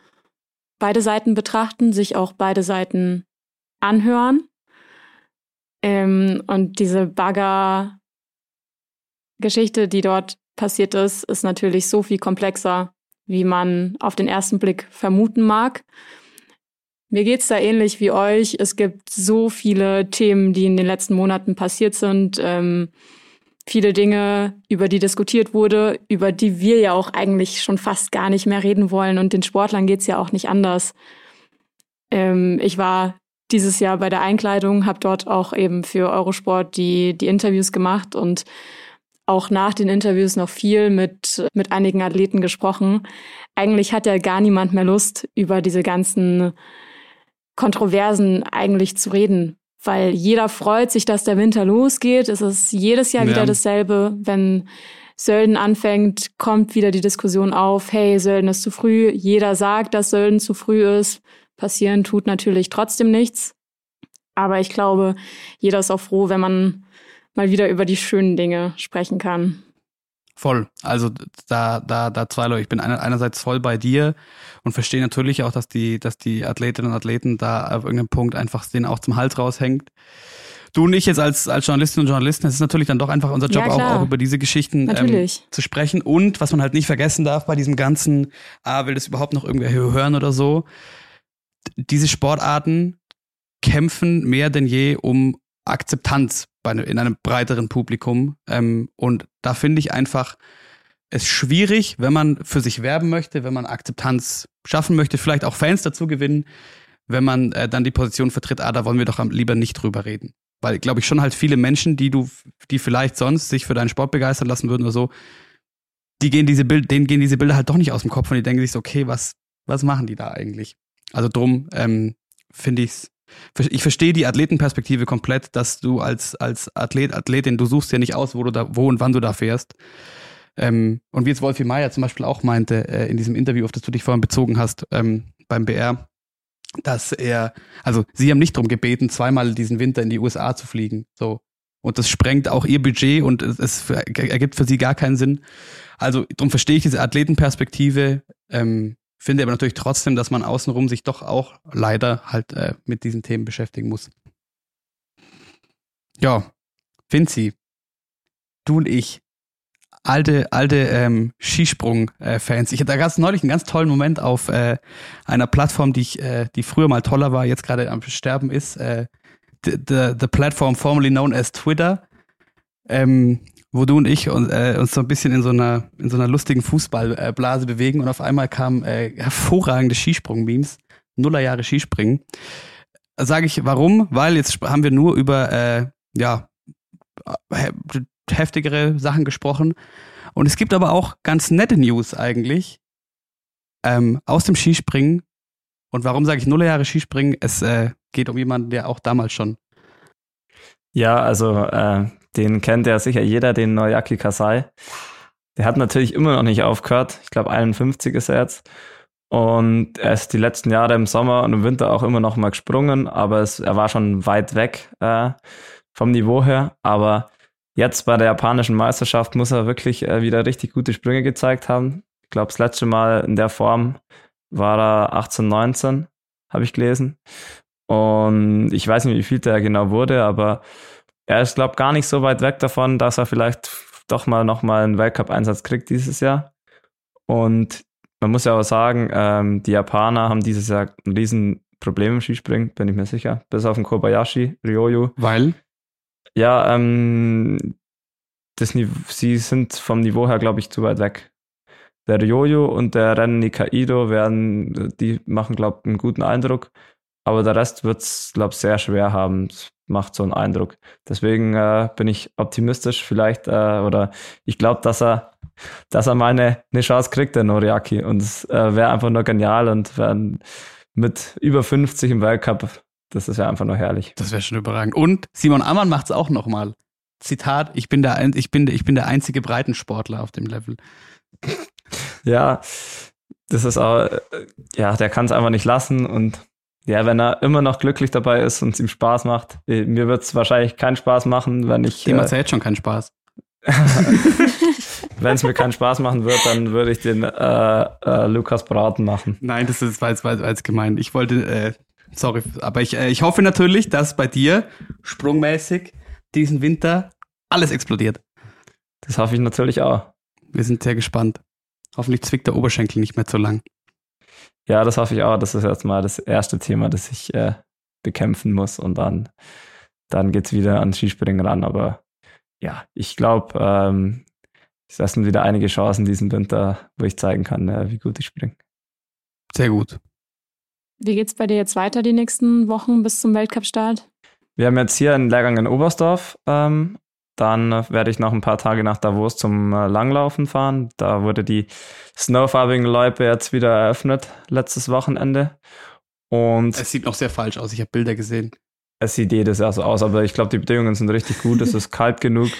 beide Seiten betrachten, sich auch beide Seiten anhören. Ähm, und diese Bagger-Geschichte, die dort passiert ist, ist natürlich so viel komplexer, wie man auf den ersten Blick vermuten mag. Mir geht's da ähnlich wie euch. Es gibt so viele Themen, die in den letzten Monaten passiert sind. Ähm, viele Dinge, über die diskutiert wurde, über die wir ja auch eigentlich schon fast gar nicht mehr reden wollen. Und den Sportlern geht's ja auch nicht anders. Ähm, ich war dieses Jahr bei der Einkleidung, habe dort auch eben für Eurosport die, die Interviews gemacht und auch nach den Interviews noch viel mit, mit einigen Athleten gesprochen. Eigentlich hat ja gar niemand mehr Lust, über diese ganzen Kontroversen eigentlich zu reden, weil jeder freut sich, dass der Winter losgeht. Es ist jedes Jahr ja. wieder dasselbe. Wenn Sölden anfängt, kommt wieder die Diskussion auf, hey, Sölden ist zu früh. Jeder sagt, dass Sölden zu früh ist. Passieren tut natürlich trotzdem nichts. Aber ich glaube, jeder ist auch froh, wenn man mal wieder über die schönen Dinge sprechen kann. Voll. Also da, da, da zwei Leute. Ich bin einerseits voll bei dir und verstehe natürlich auch, dass die, dass die Athletinnen und Athleten da auf irgendeinem Punkt einfach denen auch zum Hals raushängt. Du und ich jetzt als, als Journalistinnen und Journalisten, es ist natürlich dann doch einfach unser Job, Ja, auch, auch über diese Geschichten ähm, zu sprechen. Und was man halt nicht vergessen darf bei diesem ganzen, ah, will das überhaupt noch irgendwer hören oder so, diese Sportarten kämpfen mehr denn je um Akzeptanz ne- in einem breiteren Publikum. Ähm, und da finde ich einfach es schwierig, wenn man für sich werben möchte, wenn man Akzeptanz schaffen möchte, vielleicht auch Fans dazu gewinnen, wenn man äh, dann die Position vertritt, ah, da wollen wir doch lieber nicht drüber reden. Weil, glaube ich, schon halt viele Menschen, die du, die vielleicht sonst sich für deinen Sport begeistern lassen würden oder so, die gehen diese Bild, denen gehen diese Bilder halt doch nicht aus dem Kopf und die denken sich so, okay, was, was machen die da eigentlich? Also drum ähm, finde ich's. Ich verstehe die Athletenperspektive komplett, dass du als, als Athlet, Athletin, du suchst ja nicht aus, wo du da, wo und wann du da fährst. Ähm, und wie jetzt Wolfi Meier zum Beispiel auch meinte, äh, in diesem Interview, auf das du dich vorhin bezogen hast, ähm, beim BR, dass er, also sie haben nicht darum gebeten, zweimal diesen Winter in die USA zu fliegen. So. Und das sprengt auch ihr Budget und es, es ergibt für sie gar keinen Sinn. Also darum verstehe ich diese Athletenperspektive, ähm, finde aber natürlich trotzdem, dass man außenrum sich doch auch leider halt äh, mit diesen Themen beschäftigen muss. Ja, Vinzi, du und ich, alte, alte ähm, Skisprung-Fans. Ich da gab es neulich einen ganz tollen Moment auf äh, einer Plattform, die ich, äh, die früher mal toller war, jetzt gerade am Sterben ist. Äh, the, the, the platform formerly known as Twitter. Ähm, wo du und ich uns, äh, uns so ein bisschen in so einer, in so einer lustigen Fußballblase bewegen und auf einmal kamen äh, hervorragende Skisprung-Memes, Nullerjahre Skispringen. Sage ich warum? Weil jetzt haben wir nur über äh, ja, he heftigere Sachen gesprochen. Und es gibt aber auch ganz nette News eigentlich ähm, aus dem Skispringen. Und warum sage ich Nullerjahre Skispringen? Es äh, geht um jemanden, der auch damals schon Ja, also äh, den kennt ja sicher jeder, den Noyaki Kasai. Der hat natürlich immer noch nicht aufgehört. Ich glaube, 51 ist er jetzt. Und er ist die letzten Jahre im Sommer und im Winter auch immer noch mal gesprungen, aber es, er war schon weit weg äh, vom Niveau her. Aber jetzt bei der japanischen Meisterschaft muss er wirklich äh, wieder richtig gute Sprünge gezeigt haben. Ich glaube, das letzte Mal in der Form war er 18, 19, habe ich gelesen. Und ich weiß nicht, wie viel der genau wurde, aber er ist, glaube gar nicht so weit weg davon, dass er vielleicht doch mal nochmal einen Weltcup-Einsatz kriegt dieses Jahr. Und man muss ja auch sagen, ähm, die Japaner haben dieses Jahr ein riesen Problem im Skispringen, bin ich mir sicher. Bis auf den Kobayashi, Ryoyu. Weil? Ja, ähm, das sie sind vom Niveau her, glaube ich, zu weit weg. Der Ryoyu und der Ren Nikaido werden, die machen, glaube ich, einen guten Eindruck. Aber der Rest wird es, glaube ich, sehr schwer haben. Macht so einen Eindruck. Deswegen äh, bin ich optimistisch vielleicht, äh, oder ich glaube, dass er, dass er mal eine, eine Chance kriegt, der Noriaki. Und es äh, wäre einfach nur genial und wär mit über 50 im Weltcup, das ist ja einfach nur herrlich. Das wäre schon überragend. Und Simon Ammann macht es auch nochmal. Zitat, ich bin, der, ein- ich, bin, der- ich bin der einzige Breitensportler auf dem Level. Ja, das ist auch, äh, ja, der kann es einfach nicht lassen und ja, wenn er immer noch glücklich dabei ist und es ihm Spaß macht, eh, mir wird es wahrscheinlich keinen Spaß machen, wenn ich, Dem äh, macht's ja jetzt schon keinen Spaß. wenn es mir keinen Spaß machen wird, dann würde ich den äh, äh, Lukas Braten machen. Nein, das ist weil weil als gemein. Ich wollte, äh, sorry, aber ich, äh, ich hoffe natürlich, dass bei dir sprungmäßig diesen Winter alles explodiert. Das hoffe ich natürlich auch. Wir sind sehr gespannt. Hoffentlich zwickt der Oberschenkel nicht mehr zu lang. Ja, das hoffe ich auch. Das ist jetzt mal das erste Thema, das ich äh, bekämpfen muss und dann, dann geht's wieder ans Skispringen ran. Aber ja, ich glaube, ähm, das sind wieder einige Chancen diesen Winter, wo ich zeigen kann, äh, wie gut ich springe. Sehr gut. Wie geht's bei dir jetzt weiter die nächsten Wochen bis zum Weltcup-Start? Wir haben jetzt hier einen Lehrgang in Oberstdorf. Ähm, dann äh, werde ich noch ein paar Tage nach Davos zum äh, Langlaufen fahren. Da wurde die snowfarbigen Loipe jetzt wieder eröffnet, letztes Wochenende. Und Es sieht noch sehr falsch aus. Ich habe Bilder gesehen. es sieht jedes Jahr so aus, aber ich glaube, die Bedingungen sind richtig gut. Es ist kalt genug.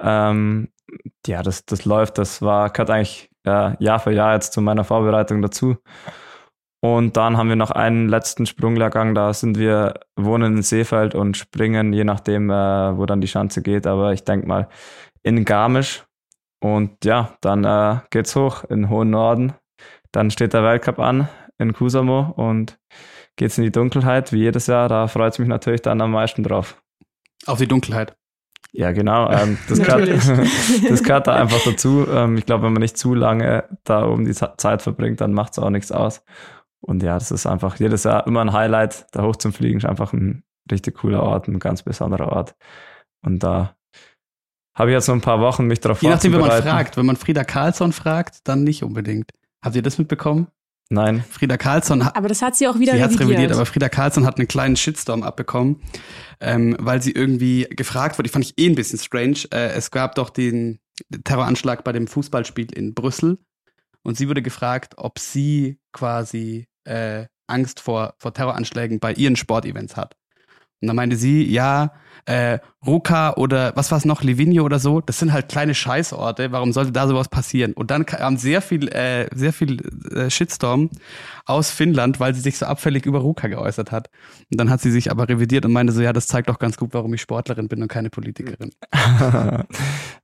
Ähm, ja, das, das läuft. Das war, gehört eigentlich äh, Jahr für Jahr jetzt zu meiner Vorbereitung dazu. Und dann haben wir noch einen letzten Sprunglehrgang. Da sind wir, wohnen in Seefeld und springen, je nachdem, äh, wo dann die Schanze geht. Aber ich denke mal in Garmisch. Und ja, dann äh, geht's hoch in den hohen Norden. Dann steht der Weltcup an in Kusamo und geht's in die Dunkelheit, wie jedes Jahr. Da freut es mich natürlich dann am meisten drauf. Auf die Dunkelheit. Ja, genau. Ähm, das, gehört, das gehört da einfach dazu. Ähm, ich glaube, wenn man nicht zu lange da oben die Zeit verbringt, dann macht es auch nichts aus. Und ja, das ist einfach jedes Jahr immer ein Highlight. Da hoch zum Fliegen ist einfach ein richtig cooler Ort, ein ganz besonderer Ort. Und da habe ich jetzt noch ein paar Wochen mich darauf Je nachdem, wenn man fragt. Wenn man Frieda Karlsson fragt, dann nicht unbedingt. Habt ihr das mitbekommen? Nein. Frieda Karlsson hat. Aber das hat sie auch wieder sie revidiert. revidiert. Aber Frieda Karlsson hat einen kleinen Shitstorm abbekommen, ähm, weil sie irgendwie gefragt wurde. Ich fand ich eh ein bisschen strange. Äh, es gab doch den Terroranschlag bei dem Fußballspiel in Brüssel und sie wurde gefragt, ob sie quasi äh, Angst vor, vor Terroranschlägen bei ihren Sportevents hat. Und dann meinte sie, ja, äh, Ruka oder was war es noch, Livigno oder so, das sind halt kleine Scheißorte, warum sollte da sowas passieren? Und dann kam sehr viel, äh, sehr viel äh, Shitstorm aus Finnland, weil sie sich so abfällig über Ruka geäußert hat. Und dann hat sie sich aber revidiert und meinte so, ja, das zeigt doch ganz gut, warum ich Sportlerin bin und keine Politikerin.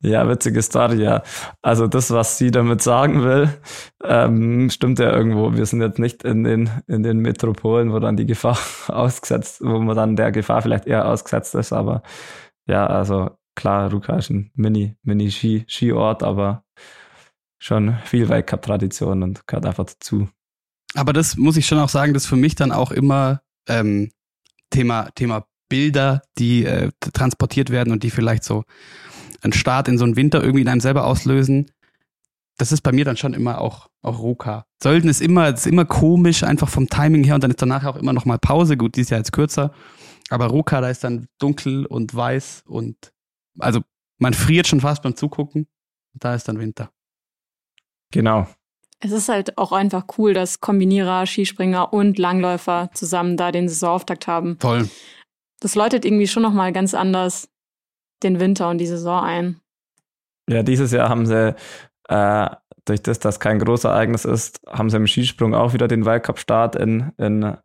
ja, witzige Story, ja. Also das, was sie damit sagen will, ähm, stimmt ja irgendwo. Wir sind jetzt nicht in den, in den Metropolen, wo dann die Gefahr ausgesetzt, wo man dann der Gefahr vielleicht eher ausgesetzt ist, aber ja, also klar, Ruka ist ein Mini, Mini-Skiort, aber schon viel Weltcup-Tradition und gehört einfach dazu. Aber das muss ich schon auch sagen, das ist für mich dann auch immer ähm, Thema, Thema Bilder, die äh, transportiert werden und die vielleicht so einen Start in so einen Winter irgendwie in einem selber auslösen. Das ist bei mir dann schon immer auch, auch Ruka. Sölden ist immer, ist immer komisch, einfach vom Timing her und dann ist danach auch immer noch mal Pause. Gut, die ist ja jetzt kürzer. Aber Ruka, da ist dann dunkel und weiß und also man friert schon fast beim Zugucken. Da ist dann Winter. Genau. Es ist halt auch einfach cool, dass Kombinierer, Skispringer und Langläufer zusammen da den Saisonauftakt haben. Toll. Das läutet irgendwie schon nochmal ganz anders den Winter und die Saison ein. Ja, dieses Jahr haben sie, äh, durch das, dass kein Großereignis ist, haben sie im Skisprung auch wieder den Weltcup-Start in, in,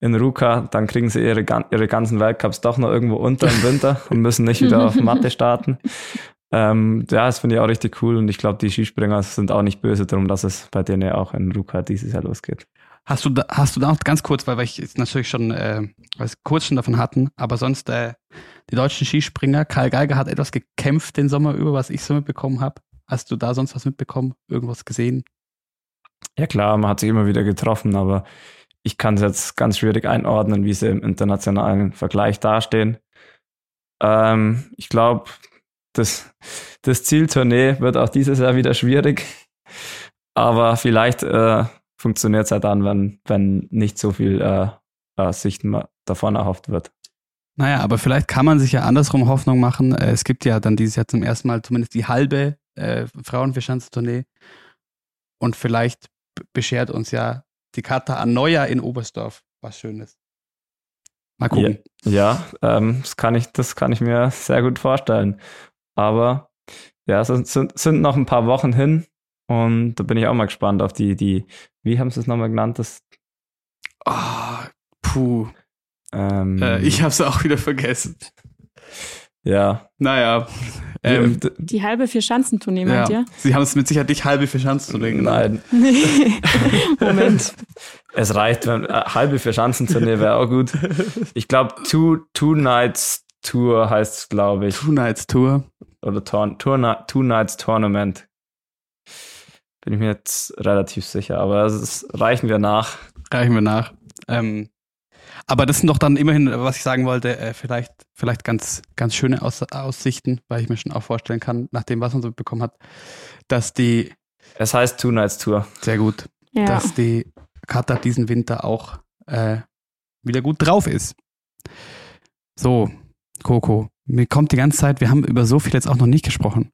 in Ruka. Dann kriegen sie ihre, ihre ganzen Weltcups doch noch irgendwo unter im Winter und müssen nicht wieder auf Matte starten. Ähm, ja, das finde ich auch richtig cool und ich glaube, die Skispringer sind auch nicht böse darum, dass es bei denen auch in Ruka dieses Jahr losgeht. Hast du da, hast du da noch ganz kurz, weil wir jetzt natürlich schon äh, kurz schon davon hatten, aber sonst äh, die deutschen Skispringer, Karl Geiger hat etwas gekämpft den Sommer über, was ich so mitbekommen habe. Hast du da sonst was mitbekommen, irgendwas gesehen? Ja klar, man hat sich immer wieder getroffen, aber ich kann es jetzt ganz schwierig einordnen, wie sie im internationalen Vergleich dastehen. Ähm, ich glaube, das, das Zieltournee wird auch dieses Jahr wieder schwierig. Aber vielleicht äh, funktioniert es ja dann, wenn, wenn nicht so viel äh, äh, sich davon erhofft wird. Naja, aber vielleicht kann man sich ja andersrum Hoffnung machen. Äh, es gibt ja dann dieses Jahr zum ersten Mal zumindest die halbe äh, Frauenverschanztournee. Und vielleicht beschert uns ja die Kata an Neujahr in Oberstdorf was Schönes. Mal gucken. Ja, ja ähm, das, kann ich, das kann ich mir sehr gut vorstellen. Aber ja, es sind, sind noch ein paar Wochen hin und da bin ich auch mal gespannt auf die, die, wie haben sie es nochmal genannt? Das, oh, puh. Ähm, äh, ich habe es auch wieder vergessen. Ja. Naja. Ähm, die halbe Vier-Schanzentournee, ja. meint ihr? Sie haben es mit Sicherheit nicht halbe Vier-Schanzentournee genannt. Nein. Moment. Es reicht, wenn äh, halbe Vier-Schanzentournee wäre auch gut. Ich glaube, two, two Nights Tour heißt es, glaube ich. Two Nights Tour. Oder Tour, Tour, Two Nights Tournament. Bin ich mir jetzt relativ sicher, aber das reichen wir nach. Reichen wir nach. Ähm, aber das sind doch dann immerhin, was ich sagen wollte, äh, vielleicht, vielleicht ganz, ganz schöne Aus Aussichten, weil ich mir schon auch vorstellen kann, nach dem, was man so bekommen hat, dass die. Es heißt Two Nights Tour. Sehr gut. Ja. Dass die Kata diesen Winter auch äh, wieder gut drauf ist. So, Coco, mir kommt die ganze Zeit, wir haben über so viel jetzt auch noch nicht gesprochen.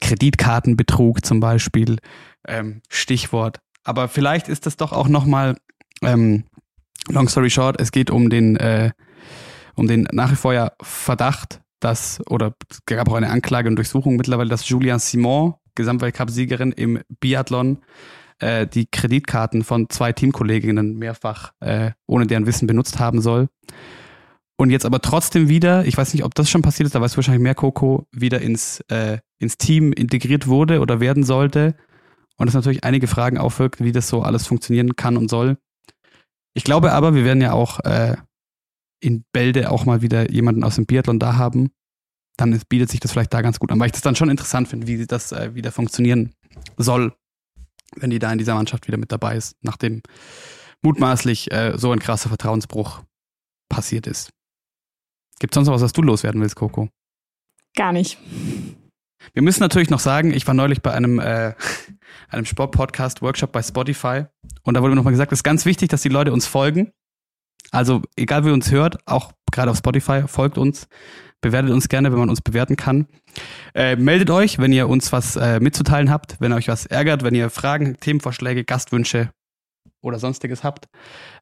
Kreditkartenbetrug zum Beispiel, ähm, Stichwort. Aber vielleicht ist das doch auch nochmal ähm, Long story short, es geht um den, äh, um den nach wie vor ja Verdacht, dass, oder es gab auch eine Anklage und Durchsuchung mittlerweile, dass Julian Simon, Gesamtweltcup-Siegerin im Biathlon, äh, die Kreditkarten von zwei Teamkolleginnen mehrfach äh, ohne deren Wissen benutzt haben soll. Und jetzt aber trotzdem wieder, ich weiß nicht, ob das schon passiert ist, da weißt du wahrscheinlich mehr, Coco, wieder ins, äh, ins Team integriert wurde oder werden sollte. Und es natürlich einige Fragen aufwirkt, wie das so alles funktionieren kann und soll. Ich glaube aber, wir werden ja auch äh, in Bälde auch mal wieder jemanden aus dem Biathlon da haben. Dann ist, bietet sich das vielleicht da ganz gut an, weil ich das dann schon interessant finde, wie das äh, wieder funktionieren soll, wenn die da in dieser Mannschaft wieder mit dabei ist, nachdem mutmaßlich äh, so ein krasser Vertrauensbruch passiert ist. Gibt es sonst noch was, was du loswerden willst, Coco? Gar nicht. Wir müssen natürlich noch sagen, ich war neulich bei einem, äh, einem Sport-Podcast-Workshop bei Spotify und da wurde mir nochmal gesagt, es ist ganz wichtig, dass die Leute uns folgen. Also egal, wer uns hört, auch gerade auf Spotify, folgt uns, bewertet uns gerne, wenn man uns bewerten kann. Äh, meldet euch, wenn ihr uns was äh, mitzuteilen habt, wenn euch was ärgert, wenn ihr Fragen, Themenvorschläge, Gastwünsche oder sonstiges habt,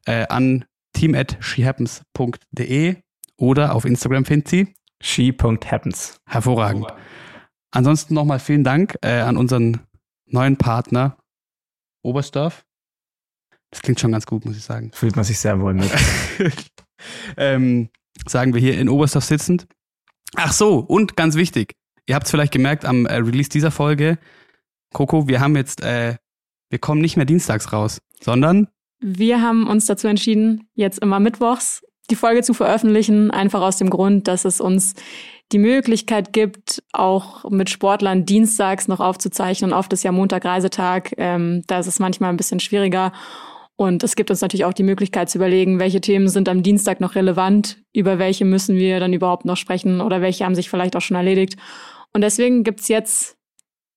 äh, an team@shehappens.de oder auf Instagram findet sie. She.happens. Hervorragend. Ansonsten nochmal vielen Dank äh, an unseren neuen Partner Oberstdorf. Das klingt schon ganz gut, muss ich sagen. Fühlt man sich sehr wohl mit. ähm, sagen wir hier in Oberstdorf sitzend. Ach so, und ganz wichtig, ihr habt es vielleicht gemerkt am äh, Release dieser Folge, Coco, wir haben jetzt, äh, wir kommen nicht mehr dienstags raus, sondern Wir haben uns dazu entschieden, jetzt immer mittwochs die Folge zu veröffentlichen, einfach aus dem Grund, dass es uns die Möglichkeit gibt, auch mit Sportlern dienstags noch aufzuzeichnen. Oft ist ja Montag Reisetag, ähm, da ist es manchmal ein bisschen schwieriger. Und es gibt uns natürlich auch die Möglichkeit zu überlegen, welche Themen sind am Dienstag noch relevant, über welche müssen wir dann überhaupt noch sprechen oder welche haben sich vielleicht auch schon erledigt. Und deswegen gibt's jetzt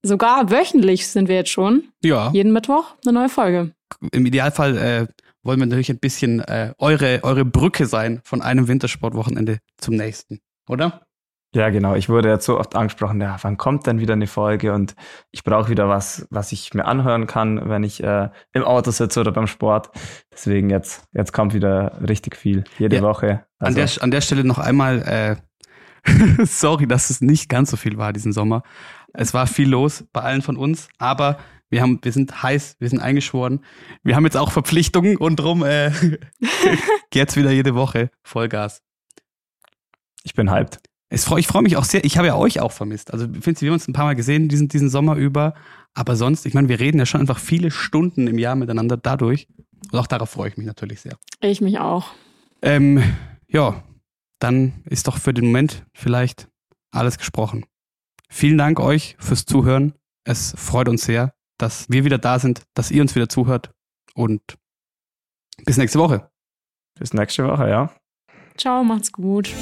sogar wöchentlich sind wir jetzt schon, ja, jeden Mittwoch eine neue Folge. im Idealfall äh, wollen wir natürlich ein bisschen äh, eure, eure Brücke sein von einem Wintersportwochenende zum nächsten, oder? Ja, genau. Ich wurde jetzt so oft angesprochen, ja, wann kommt denn wieder eine Folge? Und ich brauche wieder was, was ich mir anhören kann, wenn ich äh, im Auto sitze oder beim Sport. Deswegen jetzt, jetzt kommt wieder richtig viel, jede Ja. Woche. An, Also, der, an der Stelle noch einmal, äh, sorry, dass es nicht ganz so viel war diesen Sommer. Es war viel los bei allen von uns, aber wir haben, wir sind heiß, wir sind eingeschworen. Wir haben jetzt auch Verpflichtungen und drum äh, jetzt wieder jede Woche Vollgas. ich bin hyped. Es freu, ich freue mich auch sehr. Ich habe ja euch auch vermisst. Also, Finzi, wir haben uns ein paar Mal gesehen diesen, diesen Sommer über. Aber sonst, ich meine, wir reden ja schon einfach viele Stunden im Jahr miteinander dadurch. Und auch darauf freue ich mich natürlich sehr. Ich mich auch. Ähm, ja, dann ist doch für den Moment vielleicht alles gesprochen. Vielen Dank euch fürs Zuhören. Es freut uns sehr, dass wir wieder da sind, dass ihr uns wieder zuhört. Und bis nächste Woche. Bis nächste Woche, ja. Ciao, macht's gut.